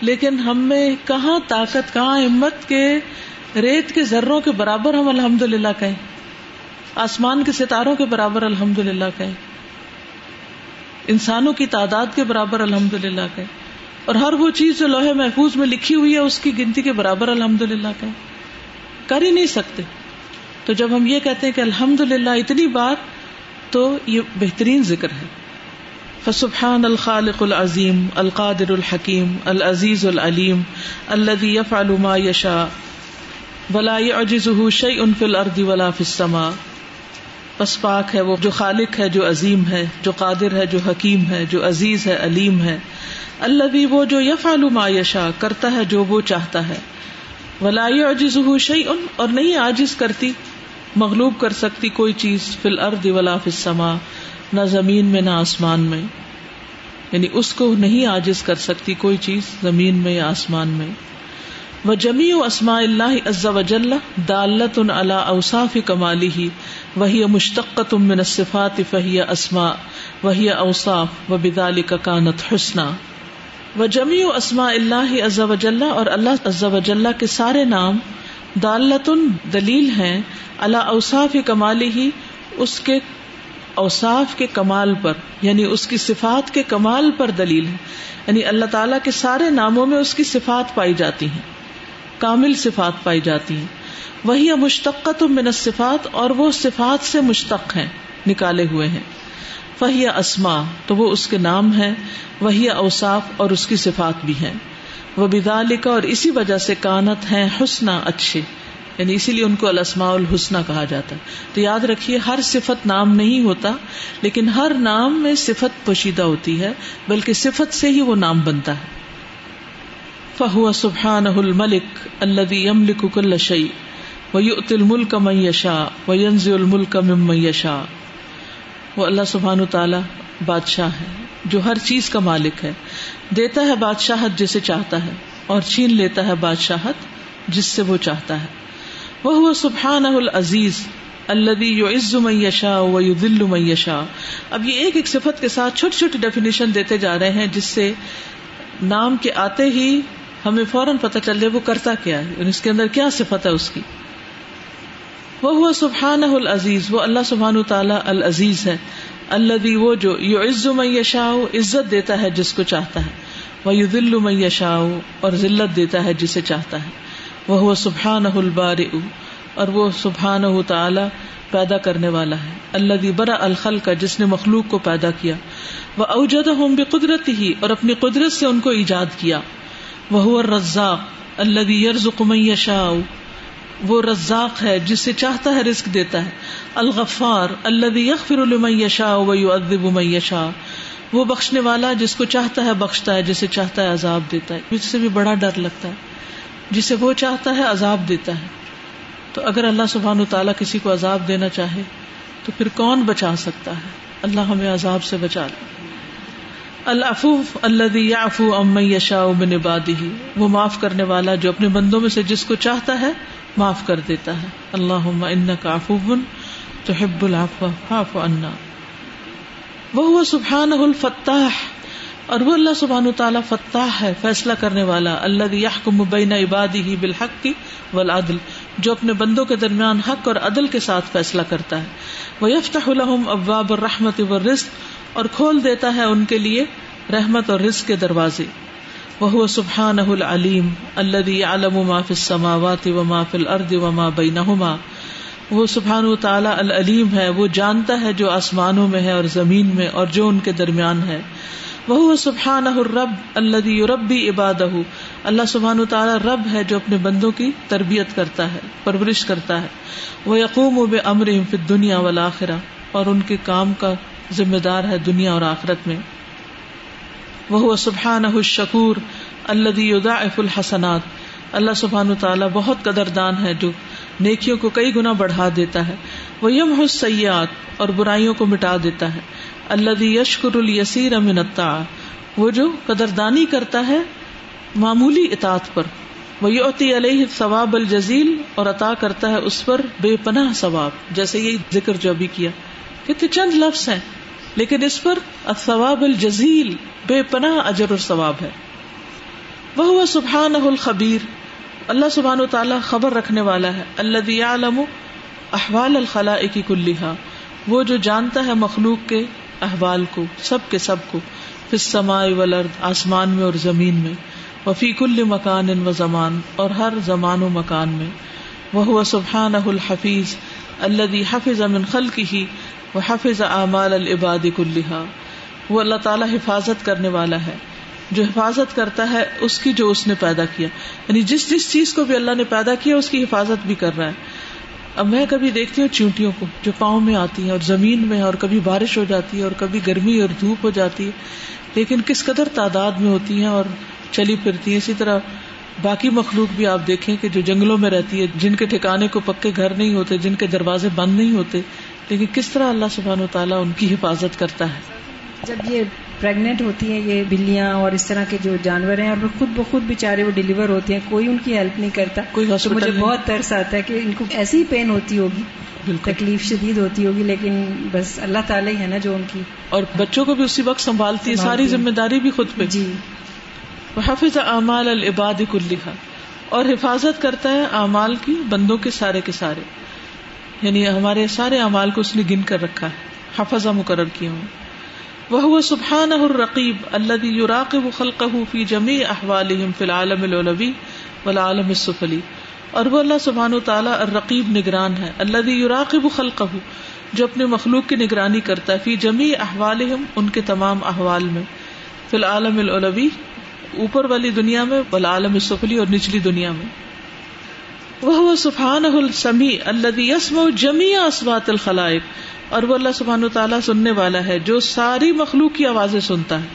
A: لیکن ہم میں کہاں طاقت، کہاں ہمت کے ریت کے ذروں کے برابر ہم الحمد للہ کہیں۔ آسمان کے ستاروں کے برابر الحمد للہ کہیں۔ انسانوں کی تعداد کے برابر الحمد للہ کہیں۔ اور ہر وہ چیز جو لوہے محفوظ میں لکھی ہوئی ہے، اس کی گنتی کے برابر الحمد للہ کہیں۔ کر ہی نہیں سکتے۔ تو جب ہم یہ کہتے ہیں کہ الحمد للہ اتنی بات تو یہ بہترین ذکر ہے۔ فسبحان الخالق العظیم، القادر الحکیم، العزیز العلیم الذي يفعل ما يشاء ولا يعجزه شيء في الارض ولا في السماء۔ پس پاک ہے وہ جو خالق ہے، جو عظیم ہے، جو قادر ہے، جو حکیم ہے، جو عزیز ہے، علیم ہے۔ اللہ بھی وہ جو یفعل ما یشا کرتا ہے، جو وہ چاہتا ہے۔ ولا يعجزه شيء اور نہیں عاجز کرتی، مغلوب کر سکتی کوئی چیز، فی الارض ولا فی السماء۔ نہ زمین میں نہ آسمان میں۔ یعنی اس کو نہیں آجز کر سکتی کوئی چیز زمین میں یا آسمان میں۔ وہ جمی و اسما اللہ عز وجل دالت ان اللہ اوساف کمالی ہی وہی مشتق من صفات فہی اسما وہی اوساف و بدال کا کانت حسنا و جمی و اسما اللہ عز وجل اور اللہ عز وجل کے سارے نام دالت دلیل ہیں اللہ اوساف کمالی ہی اس کے اوصاف کے کمال پر یعنی اس کی صفات کے کمال پر دلیل ہے۔ یعنی اللہ تعالیٰ کے سارے ناموں میں اس کی صفات پائی جاتی ہیں، کامل صفات پائی جاتی ہیں۔ وہی مشتقت من صفات اور وہ صفات سے مشتق ہیں، نکالے ہوئے ہیں۔ وہی اسما تو وہ اس کے نام ہے وہی اوصاف اور اس کی صفات بھی ہیں۔ وہ بدال کا اور اسی وجہ سے کانت ہیں حسنا اچھے۔ یعنی اسی لیے ان کو الاسماء الحسنہ کہا جاتا ہے۔ تو یاد رکھیے، ہر صفت نام نہیں ہوتا، لیکن ہر نام میں صفت پوشیدہ ہوتی ہے، بلکہ صفت سے ہی وہ نام بنتا ہے۔ فہو سبحان الملک اللہ املک کل شعی ویؤت الملک من یشا وینز الملک ممن یشا وہ اللہ سبحان تعالی بادشاہ ہے، جو ہر چیز کا مالک ہے۔ دیتا ہے بادشاہت جسے چاہتا ہے، اور چھین لیتا ہے بادشاہت جس سے وہ چاہتا ہے۔ وہ سبحان العزیز اللہ عز میشا و دل میشا اب یہ ایک ایک صفت کے ساتھ چھوٹی چھوٹی ڈیفینیشن دیتے جا رہے ہیں جس سے نام کے آتے ہی ہمیں فوراً پتہ چل جائے وہ کرتا کیا ہے یعنی اس کے اندر کیا صفت ہے اس کی۔ وہ سبحان العزیز، وہ اللہ سبحان تعالیٰ العزیز ہے۔ اللہ وہ جو یو عز میشا عزت دیتا ہے جس کو چاہتا ہے۔ وہ یو دل میشا اور ذلت دیتا ہے جسے چاہتا ہے۔ وہ سبحان البار اور وہ سبحان تعالی پیدا کرنے والا ہے۔ اللہ برا الخل کا جس نے مخلوق کو پیدا کیا۔ وہ اوجد ہوں بے قدرت ہی اور اپنی قدرت سے ان کو ایجاد کیا۔ وہ رزاق اللہ یرز یشا وہ رزاق ہے، جس سے چاہتا ہے رزق دیتا ہے۔ الغفار اللہ یغفر لمن یشا و ادب یشا وہ بخشنے والا جس کو چاہتا ہے بخشتا ہے، جسے چاہتا ہے عذاب دیتا ہے۔ اس سے بھی بڑا ڈر لگتا ہے۔ جسے وہ چاہتا ہے عذاب دیتا ہے۔ تو اگر اللہ سبحان تعالیٰ کسی کو عذاب دینا چاہے، تو پھر کون بچا سکتا ہے؟ اللہ ہمیں عذاب سے بچا لے۔ الفوف اللہ یافو ام یشا بن عبادی وہ معاف کرنے والا جو اپنے بندوں میں سے جس کو چاہتا ہے، معاف کر دیتا ہے۔ اللہ ان کا افوبن تو حب العف انا وہ سبحان الفتاح۔ اور وہ اللہ سبحان تعالیٰ فتح ہے، فیصلہ کرنے والا۔ اللہ یحکم بین عبادی ہی بالحق کی ولادل جو اپنے بندوں کے درمیان حق اور عدل کے ساتھ فیصلہ کرتا ہے۔ وہ یفتح الحم ابواب الرحمت و رزق اور کھول دیتا ہے ان کے لیے رحمت اور رزق کے دروازے۔ وہ سبحان العلیم اللہ عالم ما فی السماوات و ما فی الارض و ما بینہما۔ وہ سبحان تعالیٰ العلیم ہے، وہ جانتا ہے جو آسمانوں میں ہے اور زمین میں اور جو ان کے درمیان ہے۔ وہ سبحان رب اللہ ربی عباد اللہ سبحان تعالیٰ رب ہے جو اپنے بندوں کی تربیت کرتا ہے، پرورش کرتا ہے۔ وہ یقوم و بے امر فت دنیا والا اور ان کے کام کا ذمہ دار ہے دنیا اور آخرت میں۔ وہ سبحان الشکور اللہ یداعف الحسنات۔ اللہ سبحان تعالیٰ بہت قدر دان ہے جو نیکیوں کو کئی گنا بڑھا دیتا ہے۔ وہ یم حسیات اور برائیوں کو مٹا دیتا ہے۔ اللہ یشکر الیسیر امنتا وہ جو قدردانی کرتا ہے معمولی اطاعت پر۔ وہ یوتی علیہ ثواب الجزیل اور عطا کرتا ہے اس پر بے پناہ ثواب۔ جیسے یہ ذکر جو ابھی کیا۔ کتنے چند لفظ ہیں، لیکن اس پر ثواب الجزیل بے پناہ اجر اور ثواب ہے۔ وہ سبحان الخبیر اللہ سبحان و تعالیٰ خبر رکھنے والا ہے۔ اللہ عالم احوال الخلا کی کلیہ وہ جو جانتا ہے مخلوق کے احوال کو، سب کے سب کو پھر سماع ولرد آسمان میں اور زمین میں وفی کل مکان ان و زمان، اور ہر زمان و مکان میں۔ وہ سبحان الحفیظ اللہ حفظ امن خل کی ہی وہ حفظ اعمال العباد کلحا وہ اللہ تعالیٰ حفاظت کرنے والا ہے۔ جو حفاظت کرتا ہے، اس کی جو اس نے پیدا کیا۔ یعنی جس جس چیز کو بھی اللہ نے پیدا کیا، اس کی حفاظت بھی کر رہا ہے۔ اب میں کبھی دیکھتی ہوں چونٹیوں کو جو پاؤں میں آتی ہیں اور زمین میں اور کبھی بارش ہو جاتی ہے اور کبھی گرمی اور دھوپ ہو جاتی ہے، لیکن کس قدر تعداد میں ہوتی ہیں اور چلی پھرتی ہیں۔ اسی طرح باقی مخلوق بھی آپ دیکھیں کہ جو جنگلوں میں رہتی ہے، جن کے ٹھکانے کو پکے گھر نہیں ہوتے، جن کے دروازے بند نہیں ہوتے، لیکن کس طرح اللہ سبحان و تعالیٰ ان کی حفاظت کرتا ہے۔
D: جب یہ پریگنٹ ہوتی ہیں یہ بلیاں اور اس طرح کے جو جانور ہیں اور خود بخود بےچارے وہ ڈلیور ہوتے ہیں کوئی ان کی ہیلپ نہیں کرتا۔
A: کوئی
D: تو مجھے بہت ترس آتا ہے کہ ان کو ایسی پین ہوتی ہوگی تکلیف شدید ہوتی ہوگی لیکن بس اللہ تعالیٰ ہی ہے نا جو ان کی
A: اور بچوں کو بھی اسی وقت سنبھالتی ہے ساری ذمہ داری بھی خود پہ۔
D: جی۔
A: حافظ اعمال العباد کلحا اور حفاظت کرتا ہے اعمال کی بندوں کے سارے کے سارے۔ یعنی ہمارے سارے اعمال کو اس نے گن کر رکھا ہے۔ حفظہ مقرر کیے ہوں وہ سبحان الرقیب اللہ یوراقب خلق فی جمی احوال فی العالم الولوی والعالم السفلی اور وہ اللہ سبحان و تعالیٰ الرقیب نگران ہے اللہ یوراقب خلق جو اپنے مخلوق کی نگرانی کرتا ہے، فی جمی احوال ان کے تمام احوال میں، فی العالم الولوی اوپر والی دنیا میں، والعالم السفلی اور نچلی دنیا میں۔ وہ سبحان السمی اللہ یسم جمی اسبات الخلائق اور وہ اللہ سبحان تعالیٰ سننے والا ہے جو ساری مخلوق کی آوازیں سنتا ہے۔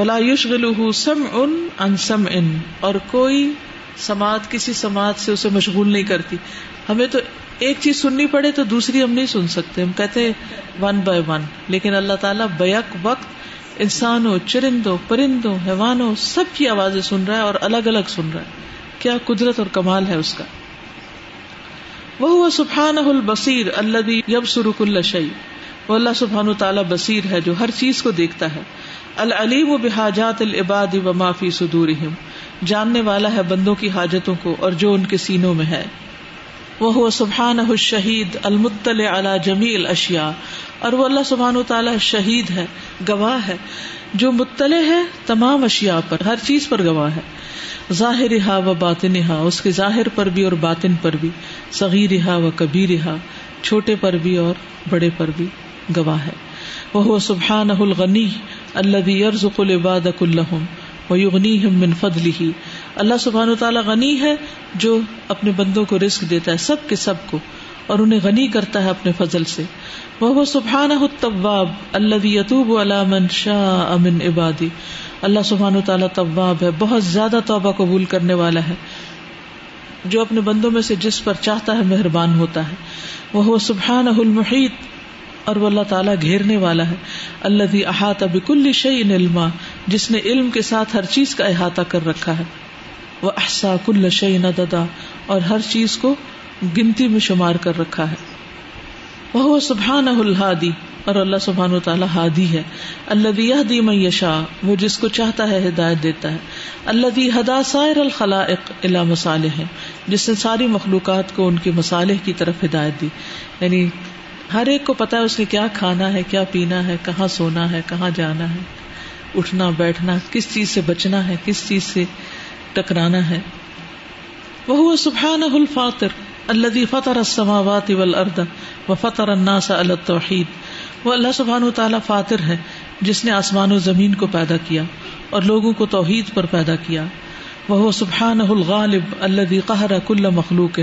A: ولا یشغل سم ان ان سم ان اور کوئی سماعت، کسی سماعت سے اسے مشغول نہیں کرتی۔ ہمیں تو ایک چیز سننی پڑے تو دوسری ہم نہیں سن سکتے۔ ہم کہتے ہیں ون بائی ون لیکن اللہ تعالیٰ بیک وقت انسانوں، چرندوں، پرندوں، حیوانوں، سب کی آوازیں سن رہا ہے اور الگ الگ سن رہا ہے۔ کیا قدرت اور کمال ہے اس کا۔ وہ سبحان البصیر اللہ یب سرک الشعی وہ اللہ سبحان تعالیٰ بصیر ہے جو ہر چیز کو دیکھتا ہے۔ العلیم و بحاجات العباد و معافی سدور جاننے والا ہے بندوں کی حاجتوں کو اور جو ان کے سینوں میں ہے۔ وہ سبحان شہید المطل علی جمیل اشیا اور وہ اللہ سبحان تعالیٰ شہید ہے، گواہ ہے۔ جو مطلع ہے تمام اشیاء پر، ہر چیز پر گواہ ہے۔ ظاہر ہا و باطن ہا اس کے ظاہر پر بھی اور باطن پر بھی صغیر ہا و کبیر ہا چھوٹے پر بھی اور بڑے پر بھی گواہ ہے۔ وہ سبحان الغنی اللہ یرزق العباد کلہم ویغنیہم من فضلہ۔ اللہ سبحانہ تعالی غنی ہے جو اپنے بندوں کو رزق دیتا ہے، سب کے سب کو، اور انہیں غنی کرتا ہے اپنے فضل سے۔ وہ سبحانہ التواب اللہ یتوب علی من شاء من عبادی اللہ سبحان و تعالیٰ طواب ہے، بہت زیادہ توبہ قبول کرنے والا ہے۔ جو اپنے بندوں میں سے جس پر چاہتا ہے مہربان ہوتا ہے۔ وہ سبحان المحیط، اور وہ اللہ تعالیٰ گھیرنے والا ہے۔ اللہ احاطہ بکل شعی علما، جس نے علم کے ساتھ ہر چیز کا احاطہ کر رکھا ہے۔ وہ احسا کل شعی ندا اور ہر چیز کو گنتی میں شمار کر رکھا ہے۔ وہ سبحان الحادی اور اللہ سبحان و تعالیٰ ہادی ہے۔ اللہ یہ دی وہ جس کو چاہتا ہے ہدایت دیتا ہے۔ اللہ دی ہدا سائر الخلاق الا مسالح ہے جس نے ساری مخلوقات کو ان کے مسالح کی طرف ہدایت دی۔ یعنی ہر ایک کو پتا ہے اس نے کیا کھانا ہے، کیا پینا ہے، کہاں سونا ہے، کہاں جانا ہے۔ اٹھنا، بیٹھنا، کس چیز سے بچنا ہے، کس چیز سے ٹکرانا ہے۔ وہ سبحان الفاطر اللہ فتح السماوات والارض و فتح الناس علی التوحید وہ اللہ سبحان و ہے، جس نے آسمان و زمین کو پیدا کیا اور لوگوں کو توحید پر پیدا کیا۔ وہ سبحان الغالب اللہ قہر کل مخلوق،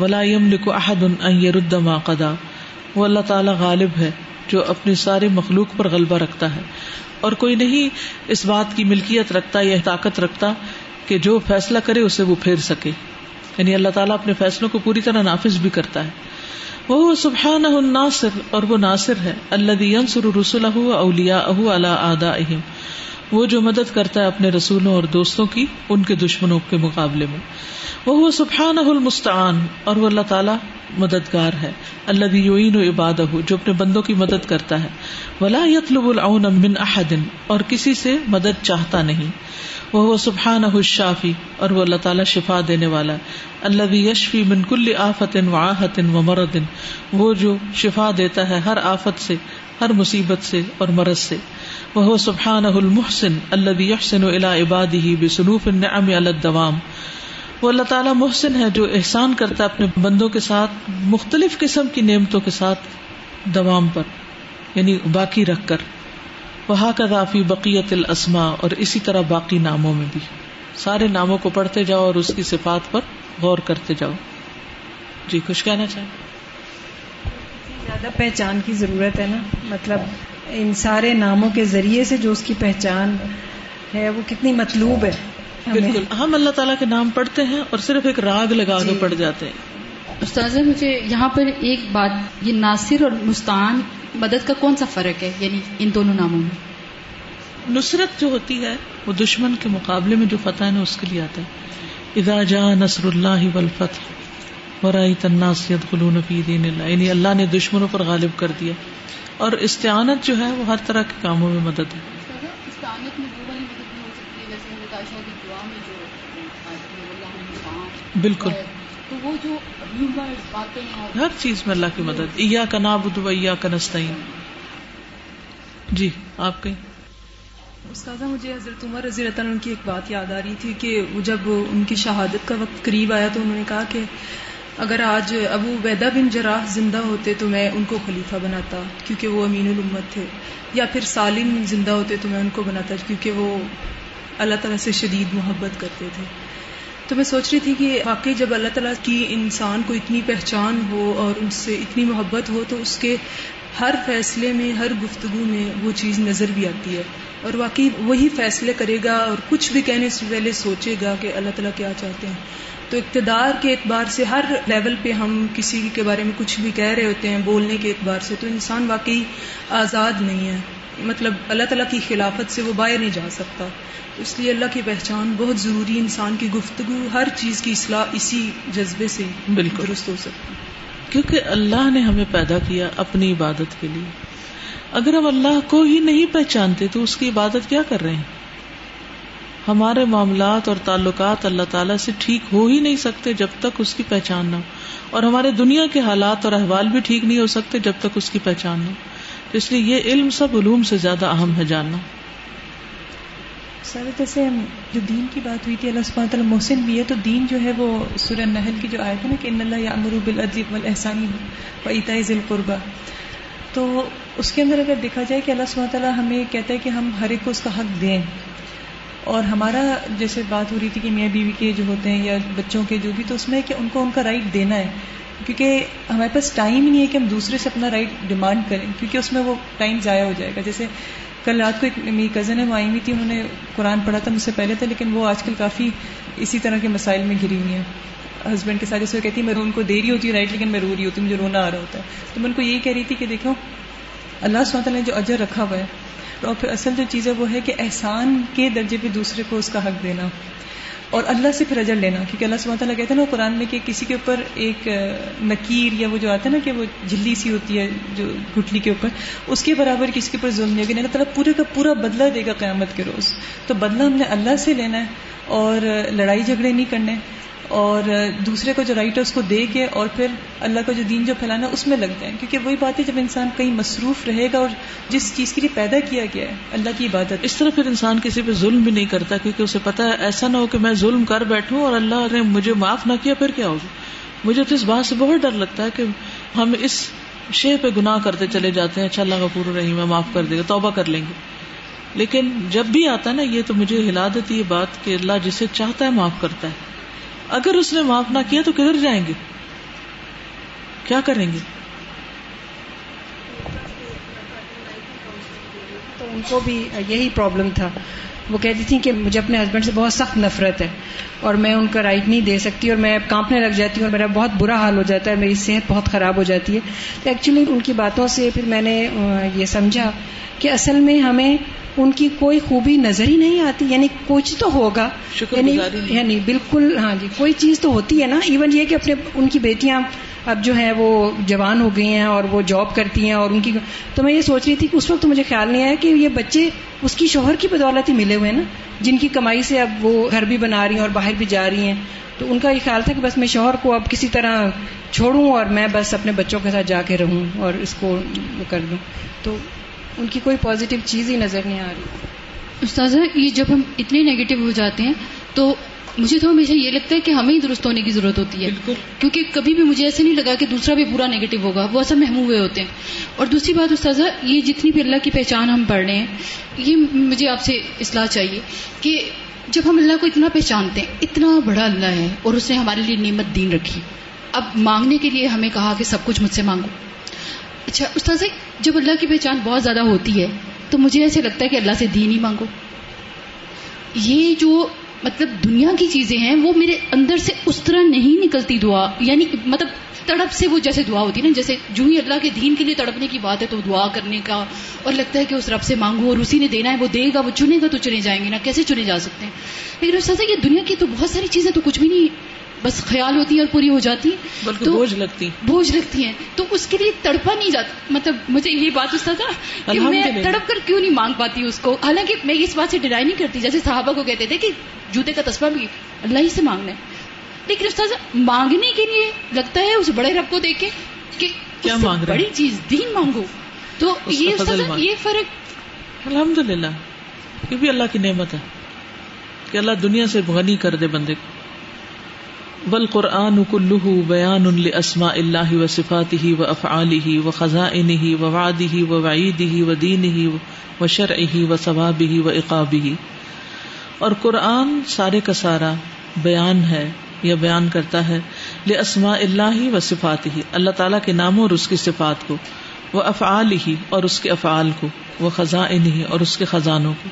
A: ولا احد ان يرد ما قدا وہ اللہ تعالیٰ غالب ہے، جو اپنی سارے مخلوق پر غلبہ رکھتا ہے۔ اور کوئی نہیں اس بات کی ملکیت رکھتا یا طاقت رکھتا کہ جو فیصلہ کرے اسے وہ پھیر سکے۔ یعنی اللہ تعالیٰ اپنے فیصلوں کو پوری طرح نافذ بھی کرتا ہے۔ وہ سبحان الناصر اور وہ ناصر ہے اللہ ینصر رسول اولیا اہ اللہ آدا وہ جو مدد کرتا ہے اپنے رسولوں اور دوستوں کی، ان کے دشمنوں کے مقابلے میں۔ وہ سبحان المستعان اور وہ اللہ تعالیٰ مددگار ہے۔ اللہ یوئین و عباد جو اپنے بندوں کی مدد کرتا ہے۔ ولا یتلب العون من احدن اور کسی سے مدد چاہتا نہیں۔ وہ سبحان شافی اور وہ اللہ تعالیٰ شفا دینے والا اللہ یشفی من کل آفت و آحت و مردن وہ جو شفا دیتا ہے ہر آفت سے، ہر مصیبت سے اور مرض سے۔ وہ سبحان المحسن اللہ یحسن الا عباد ہی بسنوف النعم الدوام۔ وہ اللہ تعالیٰ محسن ہے جو احسان کرتا ہے اپنے بندوں کے ساتھ، مختلف قسم کی نعمتوں کے ساتھ دوام پر یعنی باقی رکھ کر۔ وہاں کا دافی بقیت الاسما اور اسی طرح باقی ناموں میں بھی۔ سارے ناموں کو پڑھتے جاؤ اور اس کی صفات پر غور کرتے جاؤ۔ جی کچھ کہنا چاہیں؟
D: زیادہ پہچان کی ضرورت ہے نا۔ مطلب ان سارے ناموں کے ذریعے سے جو اس کی پہچان ہے وہ کتنی مطلوب ہے۔
A: بالکل۔ ہم اللہ تعالیٰ کے نام پڑھتے ہیں اور صرف ایک راگ لگا کے جی۔ پڑھ جاتے ہیں۔
C: استاذہ مجھے یہاں پر ایک بات یہ ناصر اور مستعان مدد کا کون سا فرق ہے؟ یعنی ان دونوں ناموں میں؟
A: نصرت جو ہوتی ہے وہ دشمن کے مقابلے میں جو فتح ہے نا اس کے لیے آتا ہے۔ اذا جا نصر اللہ والفتح ورائیت الناس يدخلون فی دین اللہ یعنی اللہ نے دشمنوں پر غالب کر دیا۔ اور استعانت جو ہے وہ ہر طرح کے کاموں میں مدد ہے۔ بالکل۔
C: تو وہ جو
A: ہر چیز میں اللہ کی مدد۔ ایا کا نابود ایا کا نستعین۔ جی آپ کے
F: استاذہ، مجھے حضرت عمر رضی اللہ عنہ کی ایک بات یاد آ رہی تھی کہ وہ جب ان کی شہادت کا وقت قریب آیا تو انہوں نے کہا کہ اگر آج ابو ویدا بن جراح زندہ ہوتے تو میں ان کو خلیفہ بناتا کیونکہ وہ امین الامت تھے۔ یا پھر سالم زندہ ہوتے تو میں ان کو بناتا کیونکہ وہ اللہ تعالیٰ سے شدید محبت کرتے تھے۔ تو میں سوچ رہی تھی کہ واقعی جب اللہ تعالیٰ کی انسان کو اتنی پہچان ہو اور ان سے اتنی محبت ہو تو اس کے ہر فیصلے میں، ہر گفتگو میں وہ چیز نظر بھی آتی ہے۔ اور واقعی وہی فیصلے کرے گا اور کچھ بھی کہنے سے پہلے سوچے گا کہ اللہ تعالیٰ کیا چاہتے ہیں۔ تو اقتدار کے اعتبار سے ہر لیول پہ ہم کسی کے بارے میں کچھ بھی کہہ رہے ہوتے ہیں، بولنے کے اعتبار سے تو انسان واقعی آزاد نہیں ہے۔ مطلب اللہ تعالیٰ کی خلافت سے وہ باہر نہیں جا سکتا۔ اس لیے اللہ کی پہچان بہت ضروری انسان کی گفتگو ہر چیز کی اصلاح اسی جذبے سے بالکل۔ درست ہو سکتی۔
A: کیونکہ اللہ نے ہمیں پیدا کیا اپنی عبادت کے لیے۔ اگر ہم اللہ کو ہی نہیں پہچانتے تو اس کی عبادت کیا کر رہے ہیں؟ ہمارے معاملات اور تعلقات اللہ تعالیٰ سے ٹھیک ہو ہی نہیں سکتے جب تک اس کی پہچان نہ ہو۔ اور ہمارے دنیا کے حالات اور احوال بھی ٹھیک نہیں ہو سکتے جب تک اس کی پہچان نہ ہو۔ تو اس لیے یہ علم سب علوم سے زیادہ اہم ہے جاننا۔
F: سر، جیسے جو دین کی بات ہوئی تھی، اللہ سبحانہ تعالیٰ محسن بھی ہے، تو دین جو ہے وہ سورہ نحل کی جو آئے تھے نا کہ ان اللہ یا امروب العجیب الحسانی و عطا ذیل قربہ تو اس کے اندر اگر دیکھا جائے کہ اللہ سبحانہ تعالیٰ ہمیں کہتا ہے کہ ہم ہر ایک کو اس کا حق دیں۔ اور ہمارا جیسے بات ہو رہی تھی کہ میاں بیوی کے جو ہوتے ہیں یا بچوں کے جو بھی، تو اس میں کہ ان کو ان کا رائٹ دینا ہے۔ کیونکہ ہمارے پاس ٹائم ہی نہیں ہے کہ ہم دوسرے سے اپنا رائٹ ڈیمانڈ کریں، کیونکہ اس میں وہ ٹائم ضائع ہو جائے گا۔ جیسے کل رات کو ایک میری کزن ہے، وہ آئی ہوئی تھی، انہوں نے قرآن پڑھا تھا مجھ سے پہلے تھا، لیکن وہ آج کل کافی اسی طرح کے مسائل میں گری ہوئی ہیں۔ ہسبینڈ کے ساتھ جیسے وہ کہتی میں ان کو دے رہی ہوتی ہوں رائٹ لیکن میں رو رہی ہوتی ہوں، مجھے رونا آ رہا ہوتا ہے۔ تو میں ان کو یہی کہہ رہی تھی کہ دیکھو، اللہ سوتا نے جو اجر رکھا ہوا ہے، اور پھر اصل جو چیز ہے وہ ہے کہ احسان کے درجے پہ دوسرے کو اس کا حق دینا۔ اور اللہ سے پھر اجر لینا، کیونکہ اللہ سبحانہ تعالیٰ کہتے ہیں نا قرآن میں کہ کسی کے اوپر ایک نکیر یا وہ جو آتا ہے نا کہ وہ جھلی سی ہوتی ہے جو گٹلی کے اوپر، اس کے برابر کسی کے اوپر ظلم نہیں ہوگی یعنی اللہ تعالیٰ پورے کا پورا بدلہ دے گا قیامت کے روز۔ تو بدلہ ہم نے اللہ سے لینا ہے اور لڑائی جھگڑے نہیں کرنے اور دوسرے کو جو رائٹ ہے اس کو دے کے اور پھر اللہ کا جو دین جو پھیلانا اس میں لگ جائیں۔ کیونکہ وہی بات ہے، جب انسان کہیں مصروف رہے گا اور جس چیز کے لیے پیدا کیا گیا ہے، اللہ کی عبادت۔
A: اس طرح پھر انسان کسی پہ ظلم بھی نہیں کرتا، کیونکہ اسے پتا ہے، ایسا نہ ہو کہ میں ظلم کر بیٹھوں اور اللہ نے مجھے معاف نہ کیا، پھر کیا ہوگا؟ مجھے تو اس بات سے بہت ڈر لگتا ہے کہ ہم اس شے پہ گناہ کرتے چلے جاتے ہیں۔ اچھا اللہ کا پورا رہی میں معاف کر دے گا، توبہ کر لیں گے۔ لیکن جب بھی آتا ہے نا، یہ تو مجھے ہلا دیتی یہ بات کہ اللہ جسے چاہتا ہے معاف کرتا ہے۔ اگر اس نے معاف نہ کیا تو کدھر جائیں گے؟ کیا کریں گے؟
D: تو ان کو بھی یہی پرابلم تھا۔ وہ کہتی تھی کہ مجھے اپنے ہسبینڈ سے بہت سخت نفرت ہے اور میں ان کا رائٹ نہیں دے سکتی اور میں کانپنے لگ جاتی ہوں اور میرا بہت برا حال ہو جاتا ہے، میری صحت بہت خراب ہو جاتی ہے۔ تو ایکچولی ان کی باتوں سے پھر میں نے یہ سمجھا کہ اصل میں ہمیں ان کی کوئی خوبی نظر ہی نہیں آتی یعنی کچھ تو ہوگا۔ یعنی یعنی بالکل ہاں جی کوئی چیز تو ہوتی ہے نا۔ ایون یہ کہ اپنے ان کی بیٹیاں اب جو ہے وہ جوان ہو گئی ہیں اور وہ جاب کرتی ہیں اور ان کی تو میں یہ سوچ رہی تھی کہ اس وقت مجھے خیال نہیں آیا کہ یہ بچے اس کی شوہر کی بدولت ہی ملے ہوئے ہیں نا۔ جن کی کمائی سے اب وہ گھر بھی بنا رہی ہیں اور باہر بھی جا رہی ہیں۔ تو ان کا یہ خیال تھا کہ بس میں شوہر کو اب کسی طرح چھوڑوں اور میں بس اپنے بچوں کے ساتھ جا کے رہوں اور اس کو کر دوں۔ تو ان کی کوئی پازیٹو چیز ہی نظر نہیں آ رہی۔
C: استاذہ یہ جب ہم اتنے نیگیٹو ہو جاتے ہیں تو مجھے تو ہمیشہ یہ لگتا ہے کہ ہمیں ہی درست ہونے کی ضرورت ہوتی ہے۔ کیونکہ کبھی بھی مجھے ایسے نہیں لگا کہ دوسرا بھی برا نیگیٹو ہوگا وہ ایسا محمود ہوئے ہوتے ہیں۔ اور دوسری بات استاذہ یہ جتنی بھی اللہ کی پہچان ہم پڑھ رہے ہیں یہ مجھے آپ سے اصلاح چاہیے کہ جب ہم اللہ کو اتنا پہچانتے ہیں اتنا بڑا اللہ ہے اور اس نے ہمارے لیے نعمت دین رکھی۔ اب مانگنے کے لیے ہمیں کہا کہ سب کچھ مجھ سے مانگو۔ اچھا استاذ جی، جب اللہ کی پہچان بہت زیادہ ہوتی ہے، تو مجھے ایسے لگتا ہے کہ اللہ سے دین ہی مانگو۔ یہ جو مطلب دنیا کی چیزیں ہیں، وہ میرے اندر سے اس طرح نہیں نکلتی دعا۔ یعنی مطلب تڑپ سے وہ جیسے دعا ہوتی ہے نا، جیسے جو ہی اللہ کے دین کے لیے تڑپنے کی بات ہے تو دعا کرنے کا، اور لگتا ہے کہ اس رب سے مانگو اور اسی نے دینا ہے، وہ دے گا، وہ چنے گا تو چنے جائیں گے نا، کیسے چنے جا سکتے ہیں؟ لیکن استاذ جی، یہ دنیا کی تو بہت ساری چیزیں تو کچھ بھی نہیں بس خیال ہوتی ہے اور پوری ہو جاتی
A: تو بوجھ لگتی
C: بوجھ لگتی ہیں۔ تو اس کے لیے تڑپا نہیں جاتا۔ مطلب مجھے یہ بات اس تھا کہ میں تڑپ کر کیوں نہیں مانگ پاتی اس کو؟ حالانکہ میں اس بات سے ڈرائی نہیں کرتی جیسے صحابہ کو کہتے تھے کہ جوتے کا تسبہ بھی اللہ ہی سے مانگنا ہے۔ لیکن استاذ مانگنے کے لیے لگتا ہے اس بڑے رب کو دیکھ کے کہ کیا مانگ بڑی چیز دین مانگو۔ تو یہ یہ فرق
A: الحمد للہ یہ بھی اللہ کی نعمت ہے کہ اللہ دنیا سے غنی کر دے بندے کو۔ بل قرآن کلو بیان اسما اللہ و صفات ہی و افعال ہی و خزان ہی و واد ہی و وعید ہی و دین ہی و شرع ہی و ثواب ہی و اقاب ہی اور قرآن سارے کا سارا بیان ہے یا بیان کرتا ہے لے اسما اللہ و صفات ہی اللہ تعالیٰ کے ناموں اور اس کی صفات کو وہ افعال ہی اور اس کے افعال کو وہ خزاں ہی اور اس کے خزانوں کو۔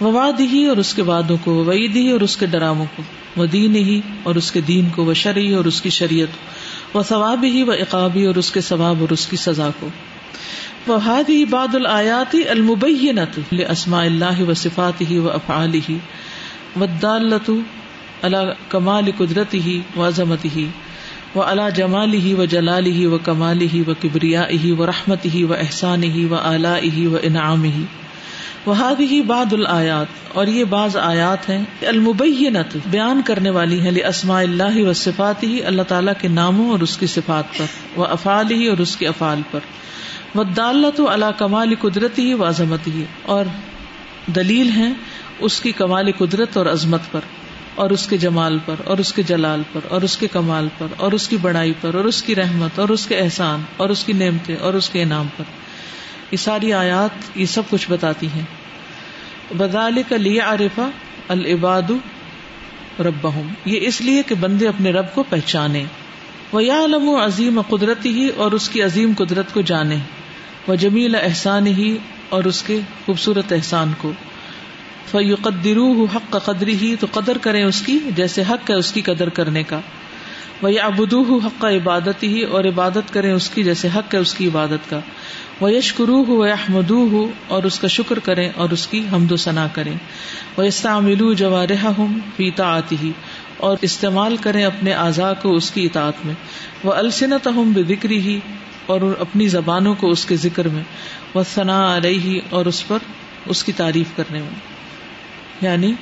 A: وہ واد ہی اور اس کے وادوں کو، وعید ہی اور اس کے ڈراموں کو، وہ دین ہی اور اس کے دین کو، وہ شرعی اور اس کی شریعت کو، وہ ثواب ہی و اقابی اور اس کے ثواب اور اس کی سزا کو۔ وہ ہاد ہی باد الیاتی المبینت اسما اللہ و صفات ہی و افعال ہی و دالت اللہ کمال قدرت ہی و عظمت ہی و اللہ جمال ہی و جلال ہی و کمال ہی و کبریا ہی و رحمت ہی و احسان ہی و اعلیٰ ہی و انعام ہی وہاد ہی باد الیات اور یہ بعض آیات ہیں المبینت بیان کرنے والی ہیں اسماء اللہ و صفات ہی اللہ تعالیٰ کے ناموں اور اس کی صفات پر وہ افعال ہی اور اس کے افعال پر وہ دالت اللہ کمال قدرت ہی و عظمت ہی اور دلیل ہیں اس کی کمال قدرت اور عظمت پر اور اس کے جمال پر اور اس کے جلال پر اور اس کے کمال پر اور اس کی بڑائی پر اور اس کی رحمت اور اس کے احسان اور اس کی نعمتیں اور اس کے انعام پر یہ ساری آیات یہ سب کچھ بتاتی ہیں۔ بدال کا لیا عارفہ العباد رب یہ اس لیے کہ بندے اپنے رب کو پہچانے۔ وہ یا علم و عظیم قدرتی ہی اور اس کی عظیم قدرت کو جانے۔ وہ جمیل احسان ہی اور اس کے خوبصورت احسان کو۔ فیقدرو حق کا قدری ہی تو قدر کریں اس کی، جیسے حق ہے اس کی قدر کرنے کا۔ وہ ابدو حق کا عبادت ہی اور عبادت کریں اس کی، جیسے حق ہے اس کی عبادت کا۔ وہ یشکرو ہو احمد ہو اور اس کا شکر کریں اور اس کی حمد و ثنا کریں۔ وہ استعمل جوارح ہوں پیتا آتی ہی اور استعمال کریں اپنے اعضاء کو اس کی اطاعت میں۔ وہ السنت ہم بے ذکری ہی اور اپنی زبانوں کو اس کے ذکر میں۔ وہ ثنا علیہ ہی اور اس پر اس کی تعریف کرنے میں۔ یعنی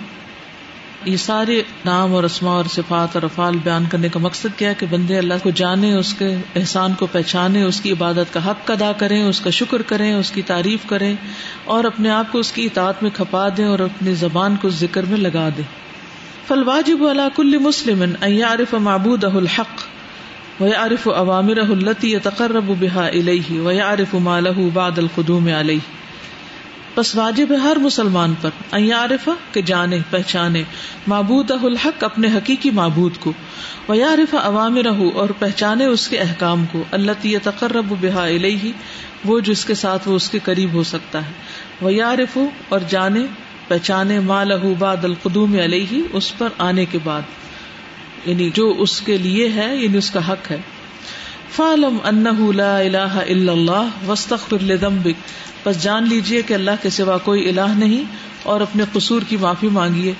A: یہ سارے نام اور اسما اور صفات اور افعال بیان کرنے کا مقصد کیا کہ بندے اللہ کو جانے، اس کے احسان کو پہچانے، اس کی عبادت کا حق ادا کریں، اس کا شکر کریں، اس کی تعریف کریں اور اپنے آپ کو اس کی اطاعت میں کھپا دیں اور اپنی زبان کو ذکر میں لگا دیں۔ فل واجب اللہ کل مسلم عارف معبود الحق وہ عارف عوامر التی تقرب بحا علیہ و عارف مالہ باد القدوم علیہ۔ بس واجب ہے ہر مسلمان پر عارفہ کہ جانے، پہچانے۔ معبود الحق اپنے حقیقی معبود کو۔ وہ یارف عوام رہو اور پہچانے اس کے احکام کو۔ اللہ تی تقرب بحا علیہ وہ جس کے ساتھ وہ اس کے قریب ہو سکتا ہے۔ وہ یارف اور جانے، پہچانے ماں لہو باد القدوم علیہ، اس پر آنے کے بعد۔ یعنی جو اس کے لیے ہے یعنی اس کا حق ہے۔ فالم ان لا الہ الا اللہ وسطر لذنبک بس جان لیجیے کہ اللہ کے سوا کوئی الہ نہیں اور اپنے قصور کی معافی مانگیے۔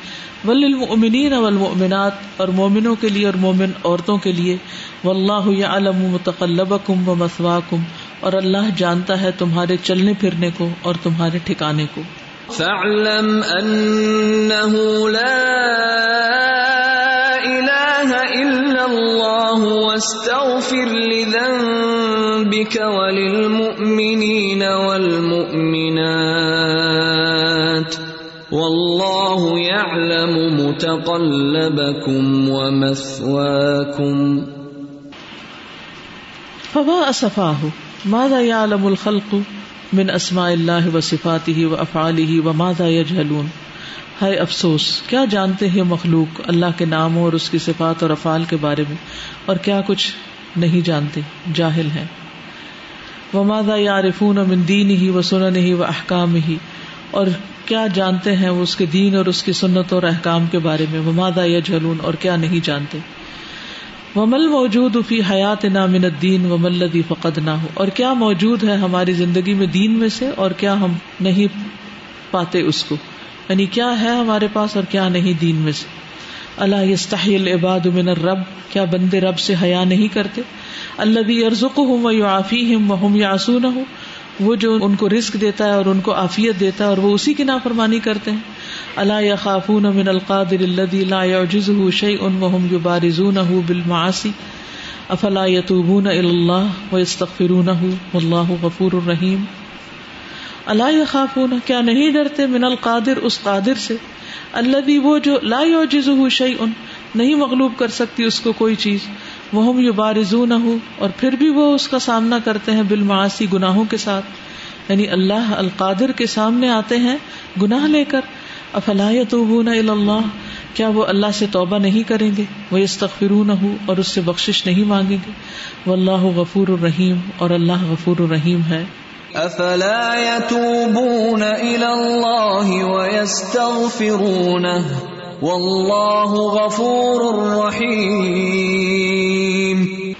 A: وللمؤمنین والمؤمنات اور مومنوں کے لیے اور مومن عورتوں کے لیے۔ واللہ یعلم متقلبکم ومثواکم اور اللہ جانتا ہے تمہارے چلنے پھرنے کو اور تمہارے ٹھکانے کو۔
B: فاعلم انه لا اللہ واستغفر لذنبك وللمؤمنین والمؤمنات واللہ يعلم متقلبكم ومثواكم
A: فما اسفاه ماذا يعلم الخلق من اسماء الله وصفاته وافعاله وماذا يجهلون؟ ہائے افسوس، کیا جانتے ہیں مخلوق اللہ کے ناموں اور اس کی صفات اور افعال کے بارے میں؟ اور کیا کچھ نہیں جانتے، جاہل ہیں۔ وہ مادا یارفون من دین ہی و سنن ہی و احکام ہی اور کیا جانتے ہیں وہ اس کے دین اور اس کی سنت اور احکام کے بارے میں؟ مادا یا جھلون اور کیا نہیں جانتے؟ وہ مل موجود فی حیات نا من الدین و ملدی فقد نہ ہو اور کیا موجود ہے ہماری زندگی میں دین میں سے اور کیا ہم نہیں پاتے اس کو؟ یعنی کیا ہے ہمارے پاس اور کیا نہیں دین میں سے؟ اللہ یستحیل عباد من الرب، کیا بندے رب سے حیا نہیں کرتے؟ اللہ بھی ارزق ہوں وہ آفی ہم وہ یاسون ہوں وہ جو ان کو رسک دیتا ہے اور ان کو عافیت دیتا ہے اور وہ اسی کی نافرمانی کرتے ہیں۔ اللہ یا خافون من القادر الذي لا يعجزه شيء وهم يبارزونه بالمعاصي افلا يتوبون الى الله ويستغفرونه والله غفور رحيم اللہ يخافون کیا نہیں ڈرتے؟ من القادر، اس قادر سے۔ الذي وہ جو لا يعجزه شيء نہیں مغلوب کر سکتی اس کو کوئی چیز۔ وہ یو بارزو نہ ہو اور پھر بھی وہ اس کا سامنا کرتے ہیں بالمعاسی گناہوں کے ساتھ۔ یعنی اللہ القادر کے سامنے آتے ہیں گناہ لے کر۔ افلا تو اللہ کیا وہ اللہ سے توبہ نہیں کریں گے؟ وہ استغفرو نہ ہو اور اس سے بخشش نہیں مانگیں گے۔ وہ اللہ غفور الرحیم، اور اللہ غفور الرحیم ہے۔
B: افلا يتوبون الى الله ويستغفرونه والله غفور رحيم.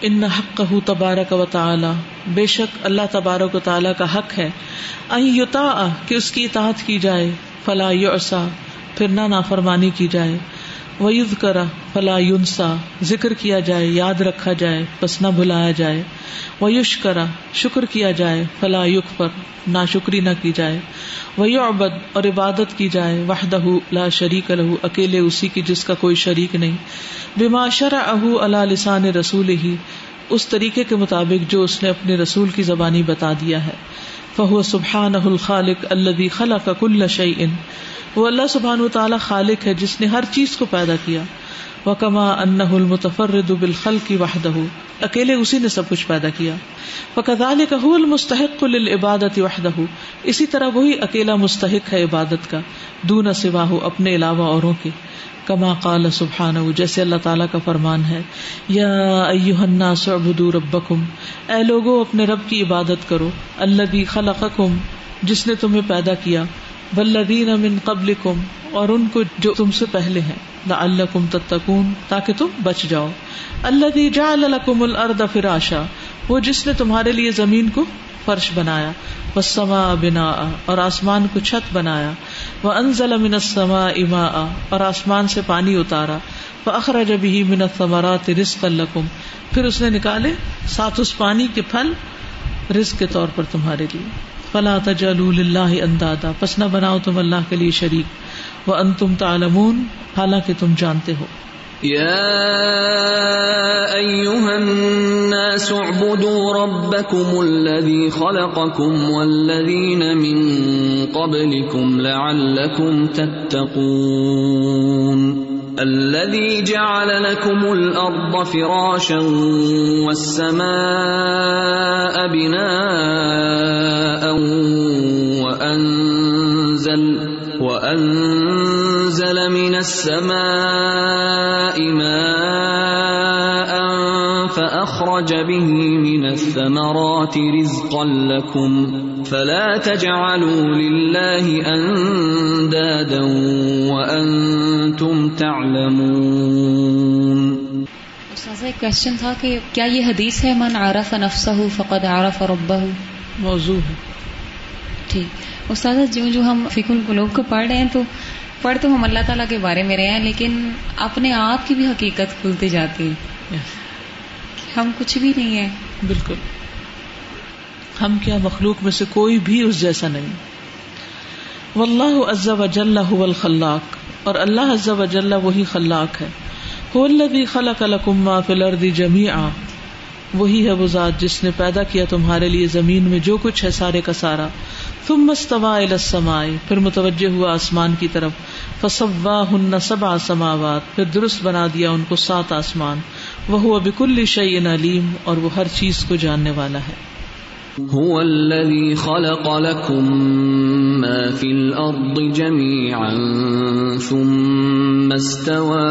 A: ان حق تبارک و تعالی بے شک اللہ تبارک و تعالی کا حق ہے۔ یتا کہ اس کی اطاعت کی جائے۔ فلا یعصا پھر نہ نافرمانی کی جائے۔ ویز کرا فلا یونسا ذکر کیا جائے، یاد رکھا جائے، بس نہ بلایا جائے۔ ویوش کرا شکر کیا جائے، فلا یق پر نہ شکری نہ کی جائے۔ وہی ابد اور عبادت کی جائے۔ وحدہ لا شریک لہو اکیلے اسی کی جس کا کوئی شریک نہیں۔ بما شرع اہو اللہ لسان رسول ہی اس طریقے کے مطابق جو اس نے اپنے رسول کی زبانی بتا دیا ہے۔ فہو سبحان الخالق اللہ خلا کا کل وہ اللہ سبحان و تعالیٰ خالق ہے، جس نے ہر چیز کو پیدا کیا۔ وہ کما ان المتفرد بالخل کی وحدہ۔ اکیلے اسی نے سب کچھ پیدا کیا۔ وہ کہ المستحق عبادت وحدہ۔ اسی طرح وہی اکیلا مستحق ہے عبادت کا، دون سوا ہو اپنے علاوہ اوروں کے۔ کما قال سبحان جیسے اللہ تعالیٰ کا فرمان ہے۔ یا ایوہنا سعبدو ربکم۔ اے لوگو، اپنے رب کی عبادت کرو۔ اللہ بھی خلقکم، جس نے تمہیں پیدا کیا۔ بلدین امن قبل کم اور ان کو جو تم سے پہلے ہیں نہ اللہ کم تتکون تاکہ تم بچ جاؤ۔ اللہ دی جا الکم الرد فراشا، وہ جس نے تمہارے لیے زمین کو فرش بنایا۔ وہ سما بنا اور آسمان کو چھت بنایا۔ وہ انزل من السما اما اور آسمان سے پانی اتارا۔ وہ اخراج بھی من ثمرات رزق الکم پھر اس نے نکالے ساتھ اس پانی کے پھل رزق کے طور پر تمہارے لیے۔ فلا اللہ اندادا، پس نہ بناؤ تم اللہ کے لیے شریک۔ وہ ان تم تعلمون، حالانکہ تم جانتے ہو۔
B: يا أيها الناس اعبدوا ربكم الذي خلقكم والذين من قبلكم لعلكم تتقون۔ الذي جعل لكم الارض فراشا والسماء بناء وانزل وانزل من السماء ماء فاخرج به من الثمرات رزقا لكم فلا تجعلوا لله اندادا وانتم تعلمون.
C: استاذہ ایک کوشچن تھا کہ کیا یہ حدیث ہے من عرف نفسه فقد عرف ربه؟
A: موضوع ہے۔
C: ٹھیک۔ استاذہ جو جو ہم فکر القلوب کو پڑھ رہے ہیں تو پڑھ تو ہم اللہ تعالیٰ کے بارے میں رہے ہیں لیکن اپنے آپ کی بھی حقیقت کھلتے جاتی ہے۔ ہم کچھ بھی نہیں ہیں۔
A: بالکل۔ ہم کیا مخلوق میں سے کوئی بھی اس جیسا نہیں۔ واللہ عز و هو الخلاق۔ اور اللہ عز و وہی خلاق ہے۔ هو الذي خلق لكم ما في الارض جميعا وہی ہے وہ ذات جس نے پیدا کیا تمہارے لیے زمین میں جو کچھ ہے سارے کا سارا۔ ثم استوى الى السماء۔ پھر متوجہ ہوا آسمان کی طرف۔ فسواهن سبع سماوات۔ پھر درست بنا دیا ان کو سات آسمان۔ وہ بكل شيء علیم اور وہ ہر چیز کو جاننے والا ہے۔
B: هو الذي خلق لكم ما في الأرض جميعا ثم استوى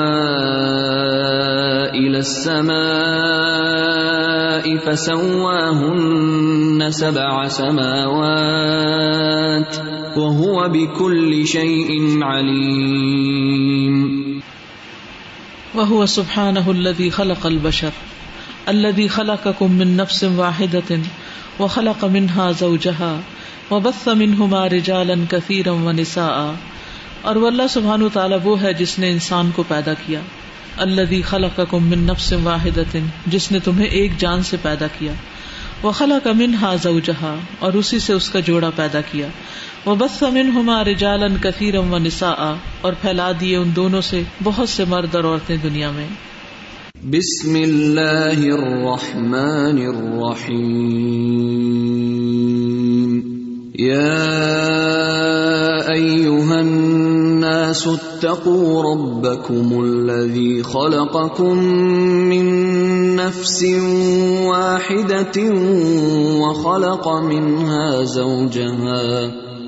B: إلى السماء فسواهن سبع سماوات وهو بكل شيء عليم۔
A: وهو سبحانه الذي خلق البشر، الذي خلقكم من نفس واحدة وخلق منها زوجها وبث منهما رجالا كثيرا ونساء۔ اور وہ اللہ سبحانہ تعالی وہ ہے جس نے انسان کو پیدا کیا۔ الذي خلقكم من نفس واحدة، جس نے تمہیں ایک جان سے پیدا کیا۔ وخلق منها زوجها اور اسی سے اس کا جوڑا پیدا کیا۔ وبث منهما رجالا كثيرا ونساء، اور پھیلا دیے ان دونوں سے بہت سے مرد اور عورتیں دنیا میں۔
B: بسم اللہ الرحمن الرحیم۔ یا ایوہا الناس اتقوا ربکم الذی خلقکم من نفس واحدة وخلق منها زوجها۔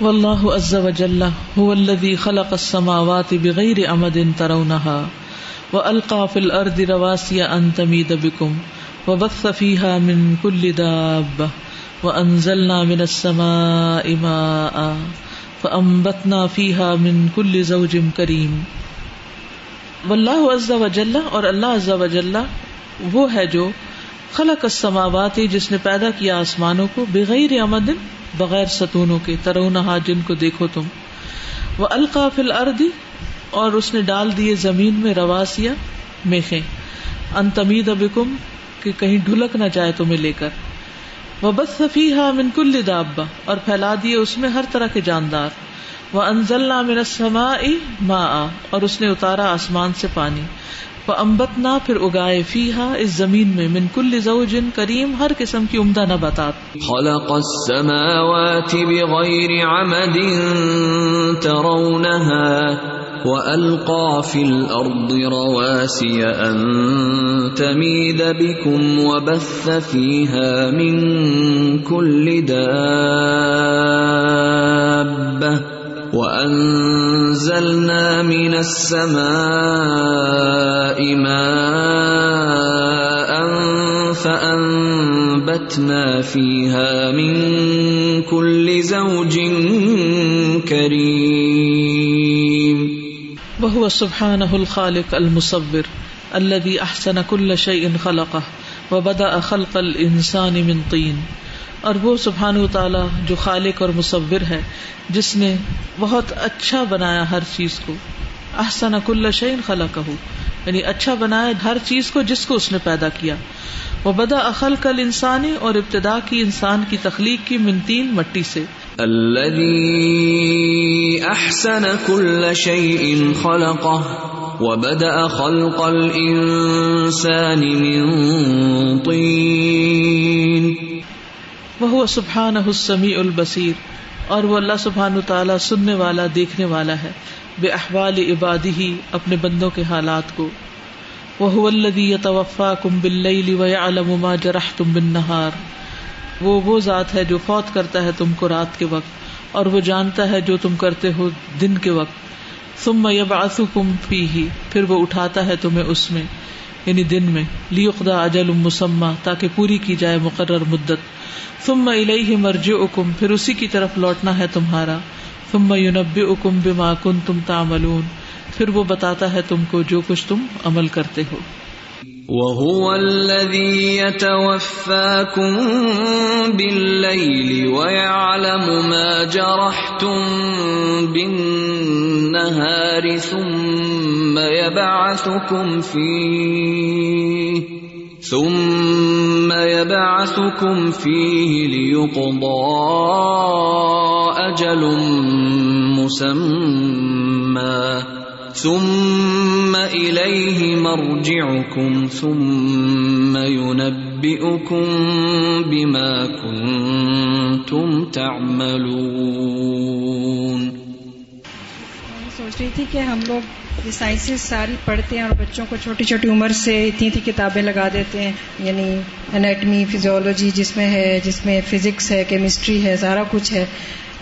A: واللہ عز وجل هو الذي خلق السماوات بغير عمد ترونها والقى في الارض رواسي ان تميد بكم وبث فيها من كل دابه وانزلنا من السماء ماء فانبتنا فيها من كل زوج كريم واللہ عز وجل اور اللہ عز وجل وہ ہے جو خلق السماوات جس نے پیدا کیا آسمانوں کو بغیر عمد بغیر ستونوں کے، ترونہا، جن کو دیکھو تم۔ وہ القاف الردی اور اس نے ڈال دیے زمین میں رواسیا میخیں۔ ان تمید ابکم کہ کہیں ڈھلک نہ جائے تمہیں لے کر۔ وہ بس صفی من کل دابا اور پھیلا دیے اس میں ہر طرح کے جاندار۔ وہ انزل من السماء ماء، اور اس نے اتارا آسمان سے پانی۔ امبتنا پھر اگائے فیحا اس زمین میں من کل زوجن کریم، ہر قسم کی عمدہ نباتات۔
B: خلق السماوات بغیر عمد ترونها وألقى في الأرض رواسي أن تميد بكم وبث فيها من كل دابة وأنزلنا من السماء ماء فأنبتنا فيها من كل زوج كريم
A: وهو سبحانه الخالق المصور الذي أحسن كل شيء خلقه وبدأ خلق الإنسان من طين اور وہ سبحان و تعالیٰ جو خالق اور مصور ہے، جس نے بہت اچھا بنایا ہر چیز کو۔ احسن کل شعین خلا کہ یعنی اچھا بنایا ہر چیز کو جس کو اس نے پیدا کیا۔ وہ بدا اخل کل انسانی اور ابتدا کی انسان کی تخلیق کی منتین مٹی سے۔
B: احسن كل شيء خلقه، وبدأ خلق الإنسان من طين۔
A: وہ سبحان السمیع البصیر، اور وہ اللہ سبحان تعالیٰ سننے والا، دیکھنے والا ہے، بے احوال عبادی ہی اپنے بندوں کے حالات کو۔ وہ الدی توفا کم بل ما جرح تم بن نہار وہ وہ ذات ہے جو فوت کرتا ہے تم کو رات کے وقت، اور وہ جانتا ہے جو تم کرتے ہو دن کے وقت۔ ثم یبعثکم کم پی ہی پھر وہ اٹھاتا ہے تمہیں اس میں۔ یعنی دن میں لیقدا اجل مسمہ تاکہ پوری کی جائے مقرر مدت۔ ثم الیہ مرجعکم، پھر اسی کی طرف لوٹنا ہے تمہارا۔ ثم ینبئکم بما کنتم تعملون، پھر وہ بتاتا ہے تم کو جو کچھ تم عمل کرتے ہو۔
B: وهو الذي يتوفاكم بالليل ويعلم ما جرحتم بالنهار ثم يبعثكم فيه ثم يبعثكم فيه ليقضى أجل مسمى ثم إليه مرجعكم ثم ينبئكم بما كنتم تعملون
D: سوچ رہی تھی کہ ہم لوگ یہ سائنسز ساری پڑھتے ہیں اور بچوں کو چھوٹی چھوٹی عمر سے اتنی اتنی کتابیں لگا دیتے ہیں یعنی انیٹمی فزیولوجی جس میں ہے، جس میں فزکس ہے کیمسٹری ہے، سارا کچھ ہے،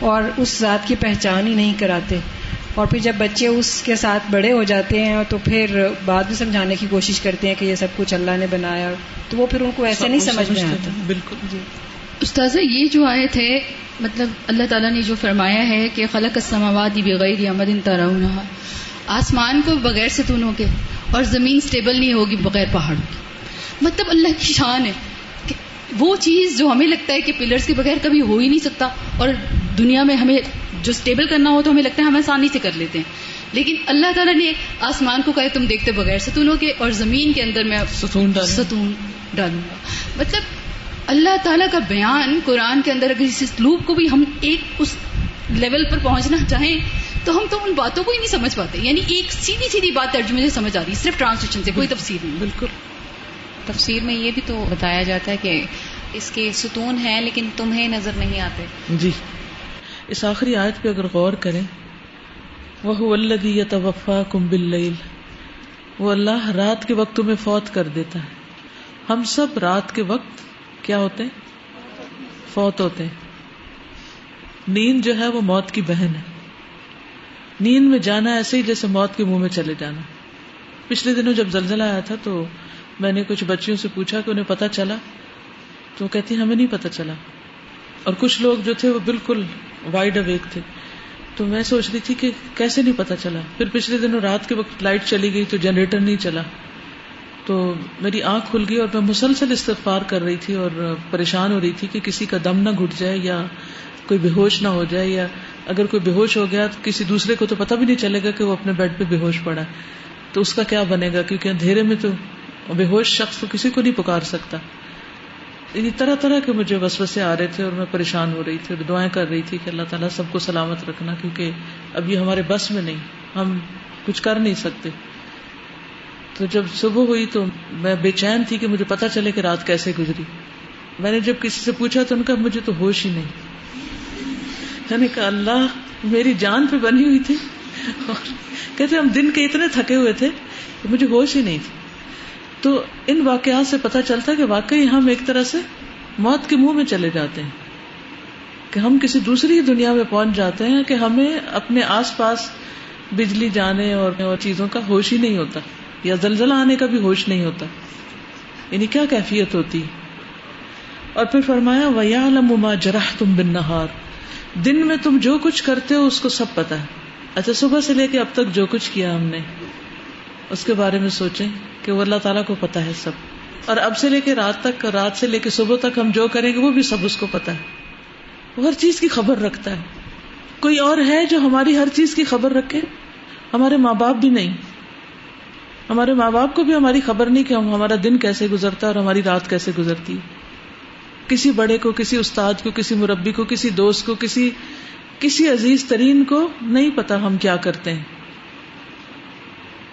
D: اور اس ذات کی پہچان ہی نہیں کراتے۔ اور پھر جب بچے اس کے ساتھ بڑے ہو جاتے ہیں تو پھر بعد میں سمجھانے کی کوشش کرتے ہیں کہ یہ سب کچھ اللہ نے بنایا تو وہ پھر ان کو ایسے نہیں سمجھ میں آتا۔
A: بالکل۔
C: جی۔ استاذ یہ جو آئے تھے مطلب اللہ تعالیٰ نے جو فرمایا ہے کہ خلق السماوات بغیر امد ترونها آسمان کو بغیر ستونوں کے اور زمین سٹیبل نہیں ہوگی بغیر پہاڑوں کی مطلب اللہ کی شان ہے کہ وہ چیز جو ہمیں لگتا ہے کہ پلرز کے بغیر کبھی ہو ہی نہیں سکتا اور دنیا میں ہمیں جو سٹیبل کرنا ہو تو ہمیں لگتا ہے ہم آسانی سے کر لیتے ہیں۔ لیکن اللہ تعالیٰ نے آسمان کو کہے تم دیکھتے بغیر ستونوں کے اور زمین کے اندر میں
A: ستون
C: ستون ڈالوں۔ گا مطلب اللہ تعالیٰ کا بیان قرآن کے اندر اگر اس اسلوب کو بھی ہم ایک اس لیول پر پہنچنا چاہیں تو ہم تو ان باتوں کو ہی نہیں سمجھ پاتے۔ یعنی ایک سیدھی سیدھی بات ترجمے سے سمجھ آتی صرف ٹرانسلیشن سے کوئی تفصیل نہیں۔
A: بالکل۔
G: تفسیر میں یہ بھی تو بتایا جاتا ہے کہ اس کے ستون ہیں لیکن تمہیں نظر نہیں آتے۔
A: جی۔ اس آخری آیت پہ اگر غور کریں وہ الدی یا توفا کم بل وہ اللہ رات کے وقت تمہیں فوت کر دیتا ہے۔ ہم سب رات کے وقت کیا ہوتے ہیں؟ فوت ہوتے ہیں۔ نیند جو ہے وہ موت کی بہن ہے۔ نیند میں جانا ایسے ہی جیسے موت کے منہ میں چلے جانا۔ پچھلے دنوں جب زلزلہ آیا تھا تو میں نے کچھ بچیوں سے پوچھا کہ انہیں پتا چلا؟ تو وہ کہتی ہمیں نہیں پتا چلا۔ اور کچھ لوگ جو تھے وہ بالکل وائڈ اویک تھے تو میں سوچ رہی تھی کہ کیسے نہیں پتا چلا؟ پھر پچھلے دنوں رات کے وقت لائٹ چلی گئی تو جنریٹر نہیں چلا۔ تو میری آنکھ کھل گئی اور میں مسلسل استغفار کر رہی تھی اور پریشان ہو رہی تھی کہ کسی کا دم نہ گھٹ جائے یا کوئی بے ہوش نہ ہو جائے یا اگر کوئی بے ہوش ہو گیا تو کسی دوسرے کو تو پتہ بھی نہیں چلے گا کہ وہ اپنے بیڈ پہ بے ہوش پڑا تو اس کا کیا بنے گا؟ کیونکہ اندھیرے میں تو بے ہوش شخص تو کسی کو نہیں پکار سکتا۔ یعنی طرح طرح کے مجھے وسوسے آ رہے تھے اور میں پریشان ہو رہی تھی اور دعائیں کر رہی تھی کہ اللہ تعالیٰ سب کو سلامت رکھنا کیونکہ اب یہ ہمارے بس میں نہیں، ہم کچھ کر نہیں سکتے۔ تو جب صبح ہوئی تو میں بے چین تھی کہ مجھے پتا چلے کہ رات کیسے گزری۔ میں نے جب کسی سے پوچھا تو ان کا مجھے تو ہوش ہی نہیں۔ میں نے کہا، اللہ میری جان پہ بنی ہوئی تھی۔ اور کہتے ہم دن کے اتنے تھکے ہوئے تھے کہ مجھے ہوش ہی نہیں تھی۔ تو ان واقعات سے پتا چلتا ہے کہ واقعی ہم ایک طرح سے موت کے منہ میں چلے جاتے ہیں، کہ ہم کسی دوسری دنیا میں پہنچ جاتے ہیں کہ ہمیں اپنے آس پاس بجلی جانے اور چیزوں کا ہوش ہی نہیں ہوتا، یا زلزلہ آنے کا بھی ہوش نہیں ہوتا۔ یعنی کیا کیفیت ہوتی؟ اور پھر فرمایا ویا ما جراہ تم بن نہار دن میں تم جو کچھ کرتے ہو اس کو سب پتا ہے۔ اچھا صبح سے لے کے اب تک جو کچھ کیا ہم نے؟ اس کے بارے میں سوچیں۔ کہ وہ اللہ تعالیٰ کو پتا ہے سب۔ اور اب سے لے کے رات تک، رات سے لے کے صبح تک ہم جو کریں گے، وہ بھی سب اس کو پتا ہے۔ وہ ہر چیز کی خبر رکھتا ہے۔ کوئی اور ہے جو ہماری ہر چیز کی خبر رکھے؟ ہمارے ماں باپ بھی نہیں۔ ہمارے ماں باپ کو بھی ہماری خبر نہیں کہ ہمارا دن کیسے گزرتا اور ہماری رات کیسے گزرتی۔ کسی بڑے کو، کسی استاد کو، کسی مربی کو، کسی دوست کو، کسی کسی عزیز ترین کو نہیں پتا ہم کیا کرتے ہیں۔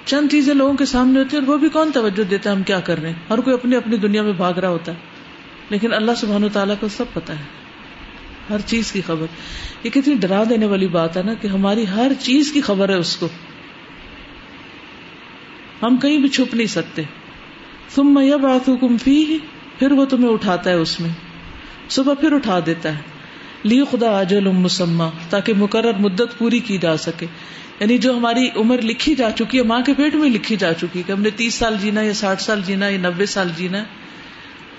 A: چند چیزیں لوگوں کے سامنے ہوتی ہیں اور وہ بھی کون توجہ دیتا ہے ہم کیا کر رہے ہیں؟ ہر کوئی اپنی اپنی دنیا میں بھاگ رہا ہوتا ہے۔ لیکن اللہ سبحان و تعالیٰ کو سب پتا ہے۔ ہر چیز کی خبر۔ یہ کتنی ڈرا دینے والی بات ہے نا کہ ہماری ہر چیز کی خبر ہے اس کو۔ ہم کہیں بھی چھپ نہیں سکتے۔ تم میں بات حکم فی پھر وہ تمہیں اٹھاتا ہے اس میں۔ صبح پھر اٹھا دیتا ہے۔ لی خدا آجل مسمہ تاکہ مقرر مدت پوری کی جا سکے۔ یعنی جو ہماری عمر لکھی جا چکی ہے، ماں کے پیٹ میں لکھی جا چکی کہ ہم نے تیس سال جینا یا ساٹھ سال جینا یا نبے سال جینا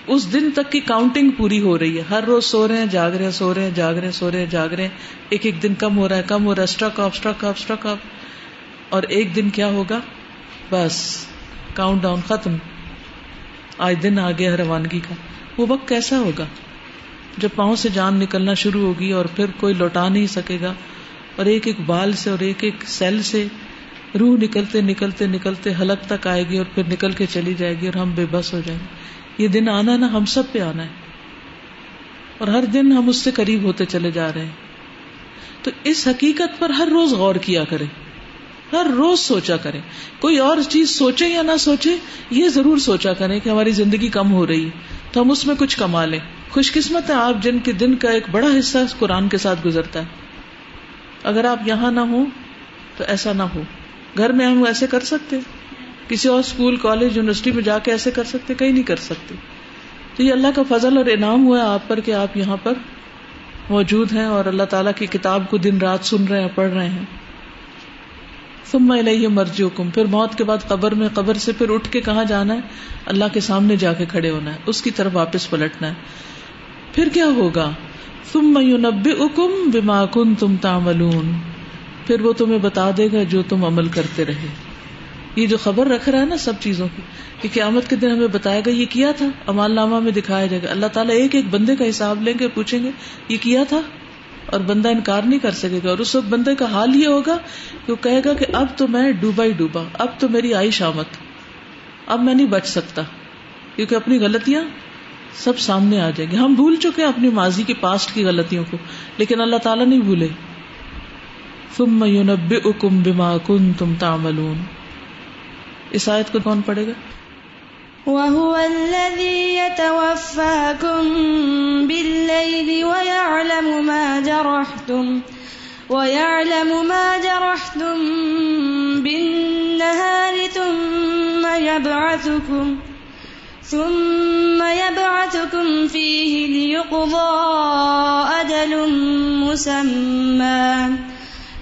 A: اس دن تک کی کاؤنٹنگ پوری ہو رہی ہے۔ ہر روز سو رہے ہیں، جاگ رہے ہیں، سو رہے ہیں، جاگ رہے ہیں، سو رہے ہیں، جاگ رہے ہیں۔ ایک ایک دن کم ہو رہا ہے، کم ہو رہا ہے struck off struck off struck off اور ایک دن کیا ہوگا؟ بس کاؤنٹ ڈاؤن ختم۔ آج دن آ گیا روانگی کا۔ وہ وقت کیسا ہوگا؟ جب پاؤں سے جان نکلنا شروع ہوگی اور پھر کوئی لوٹا نہیں سکے گا۔ اور ایک ایک بال سے اور ایک ایک سیل سے روح نکلتے نکلتے نکلتے حلق تک آئے گی اور پھر نکل کے چلی جائے گی اور ہم بے بس ہو جائیں گے۔ یہ دن آنا نا ہم سب پہ آنا ہے۔ اور ہر دن ہم اس سے قریب ہوتے چلے جا رہے ہیں۔ تو اس حقیقت پر ہر روز غور کیا کریں۔ ہر روز سوچا کریں۔ کوئی اور چیز سوچے یا نہ سوچے، یہ ضرور سوچا کریں کہ ہماری زندگی کم ہو رہی ہے۔ تو ہم اس میں کچھ کما لیں۔ خوش قسمت ہے آپ جن کے دن کا ایک بڑا حصہ قرآن کے ساتھ گزرتا ہے۔ اگر آپ یہاں نہ ہوں تو ایسا نہ ہو۔ گھر میں ہم ایسے کر سکتے۔ کسی اور اسکول، کالج، یونیورسٹی میں جا کے ایسے کر سکتے، کہیں نہیں کر سکتے۔ تو یہ اللہ کا فضل اور انعام ہوا آپ پر کہ آپ یہاں پر موجود ہیں اور اللہ تعالیٰ کی کتاب کو دن رات سن رہے ہیں، پڑھ رہے ہیں۔ ثم الیہ مرجعکم۔ پھر موت کے بعد قبر میں، قبر سے پھر اٹھ کے کہاں جانا ہے؟ اللہ کے سامنے جا کے کھڑے ہونا ہے، اس کی طرف واپس پلٹنا ہے۔ پھر کیا ہوگا؟ ثم ینبئکم بما کنتم تعملون۔ پھر وہ تمہیں بتا دے گا جو تم عمل کرتے رہے۔ یہ جو خبر رکھ رہا ہے نا سب چیزوں کی، کہ قیامت کے دن ہمیں بتایا گا یہ کیا تھا۔ امال نامہ میں دکھایا جائے گا۔ اللہ تعالیٰ ایک ایک بندے کا حساب لیں گے پوچھیں گے، یہ کیا تھا؟ اور بندہ انکار نہیں کر سکے گا۔ اور اس وقت بندے کا حال یہ ہوگا کہ وہ کہے گا کہ اب تو میں ڈوبا ہی ڈوبا، اب تو میری آئی شامت اب میں نہیں بچ سکتا۔ کیونکہ اپنی غلطیاں سب سامنے آ جائیں گی ہم بھول چکے ہیں اپنی ماضی کے پاسٹ کی غلطیوں کو، لیکن اللہ تعالیٰ نہیں بھولے۔ ثم ينبئكم بما كنتم تعملون۔ اس آیت کو کون پڑھے گا؟
H: وهو الذي يتوفاكم بالليل ويعلم ما جرحتم، ويعلم ما جرحتم بالنهار ثم يبعثكم ثم يبعثكم فيه ليقضى أجل مسمى.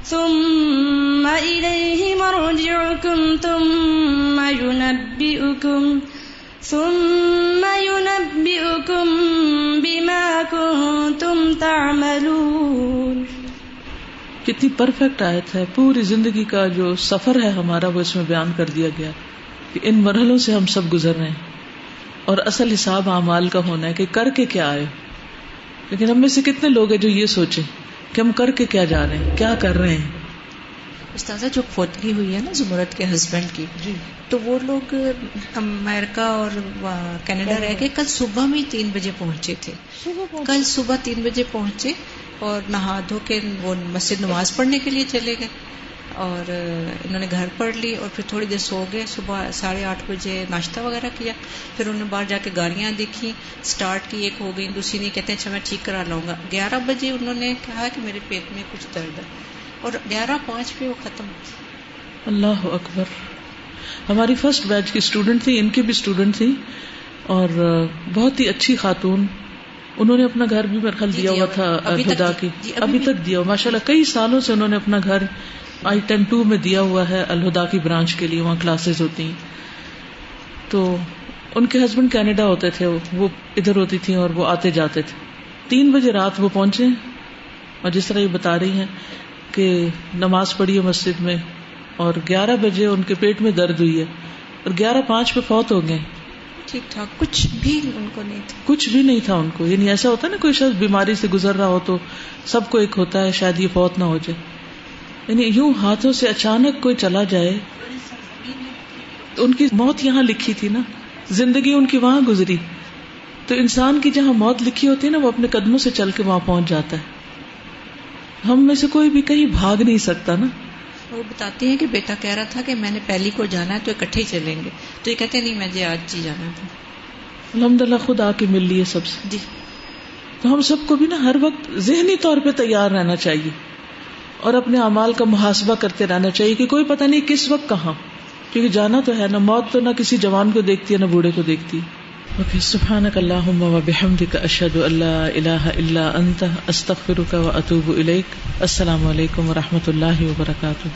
H: ثم إليه مرجعكم، ثم ينبئكم ثم ينبئكم بما كنتم تعملون.
A: کتنی پرفیکٹ آیت ہے. پوری زندگی کا جو سفر ہے ہمارا، وہ اس میں بیان کر دیا گیا کہ ان مرحلوں سے ہم سب گزر رہے ہیں۔ اور اصل حساب اعمال کا ہونا ہے کہ کر کے کیا آئے لیکن ہم میں سے کتنے لوگ ہیں جو یہ سوچے کہ ہم کر کے کیا جا رہے ہیں کیا کر رہے ہیں؟
I: استاذہ جو فوتگی ہوئی ہے نا زمرت کے ہسبینڈ کی جی۔ تو وہ لوگ امریکہ اور کینیڈا رہ گئے کل صبح میں تین بجے پہنچے تھے۔ کل صبح تین بجے پہنچے اور نہا دھو کے وہ مسجد نماز پڑھنے کے لیے چلے گئے۔ اور انہوں نے گھر پڑھ لی اور پھر تھوڑی دیر سو گئے صبح ساڑھے آٹھ بجے ناشتہ وغیرہ کیا۔ پھر انہوں نے باہر جا کے گاڑیاں دیکھی اسٹارٹ کی ایک ہو گئی دوسری نہیں کہتے اچھا میں ٹھیک کرا لاؤں گا۔ گیارہ بجے انہوں نے کہا کہ میرے پیٹ میں کچھ درد ہے۔ اور گیارہ پانچ پہ وہ ختم۔
A: اللہ اکبر۔ ہماری فرسٹ بیچ کی اسٹوڈینٹ تھی ان کی بھی اسٹوڈینٹ تھی۔ اور بہت ہی اچھی خاتون۔ انہوں نے اپنا گھر بھی میرا
I: جی،
A: دیا
I: جی،
A: ہوا تھا خدا کی۔
I: جی،
A: ابھی تک دیا ماشاء اللہ کئی سالوں سے انہوں نے اپنا گھر آئی ٹین ٹو میں دیا ہوا ہے الہدا کی برانچ کے لیے وہاں کلاسز ہوتی ہیں۔ تو ان کے ہسبینڈ کینیڈا ہوتے تھے وہ ادھر ہوتی تھی اور وہ آتے جاتے تھے۔ تین بجے رات وہ پہنچے اور جس طرح یہ بتا رہی ہیں کہ نماز پڑھی ہے مسجد میں اور گیارہ بجے ان کے پیٹ میں درد ہوئی ہے اور گیارہ پانچ پہ فوت ہو گئے۔
I: ٹھیک ٹھاک کچھ بھی ان کو نہیں تھا۔
A: کچھ بھی نہیں تھا ان کو یعنی ایسا ہوتا نا کوئی شخص بیماری سے گزر رہا ہو تو سب کو ایک ہوتا ہے شاید یہ فوت نہ ہو جائے۔ یعنی یوں ہاتھوں سے اچانک کوئی چلا جائے ان کی موت یہاں لکھی تھی نا۔ زندگی ان کی وہاں گزری۔ تو انسان کی جہاں موت لکھی ہوتی ہے نا وہ اپنے قدموں سے چل کے وہاں پہنچ جاتا ہے۔ ہم میں سے کوئی بھی کہیں بھاگ نہیں سکتا نا۔
I: وہ بتاتی ہیں کہ بیٹا کہہ رہا تھا کہ میں نے پہلی کو جانا ہے تو اکٹھے ہی چلیں گے۔ تو یہ کہتے نہیں مجھے آج جی جانا تھا۔
A: الحمد للہ خود آ کے مل لیے سب سے۔
I: جی۔
A: تو ہم سب کو بھی نا ہر وقت ذہنی طور پہ تیار رہنا چاہیے۔ اور اپنے اعمال کا محاسبہ کرتے رہنا چاہیے کہ کوئی پتہ نہیں کس وقت کہاں۔ کیونکہ جانا تو ہے، نہ موت تو نہ کسی جوان کو دیکھتی ہے، نہ بوڑھے کو دیکھتی۔ اوکے سبحان اللہم و بحمدک اشہد ان لا الہ الا انت، استغفرک و اتوب الیک۔ السلام علیکم و رحمۃ اللہ وبرکاتہ۔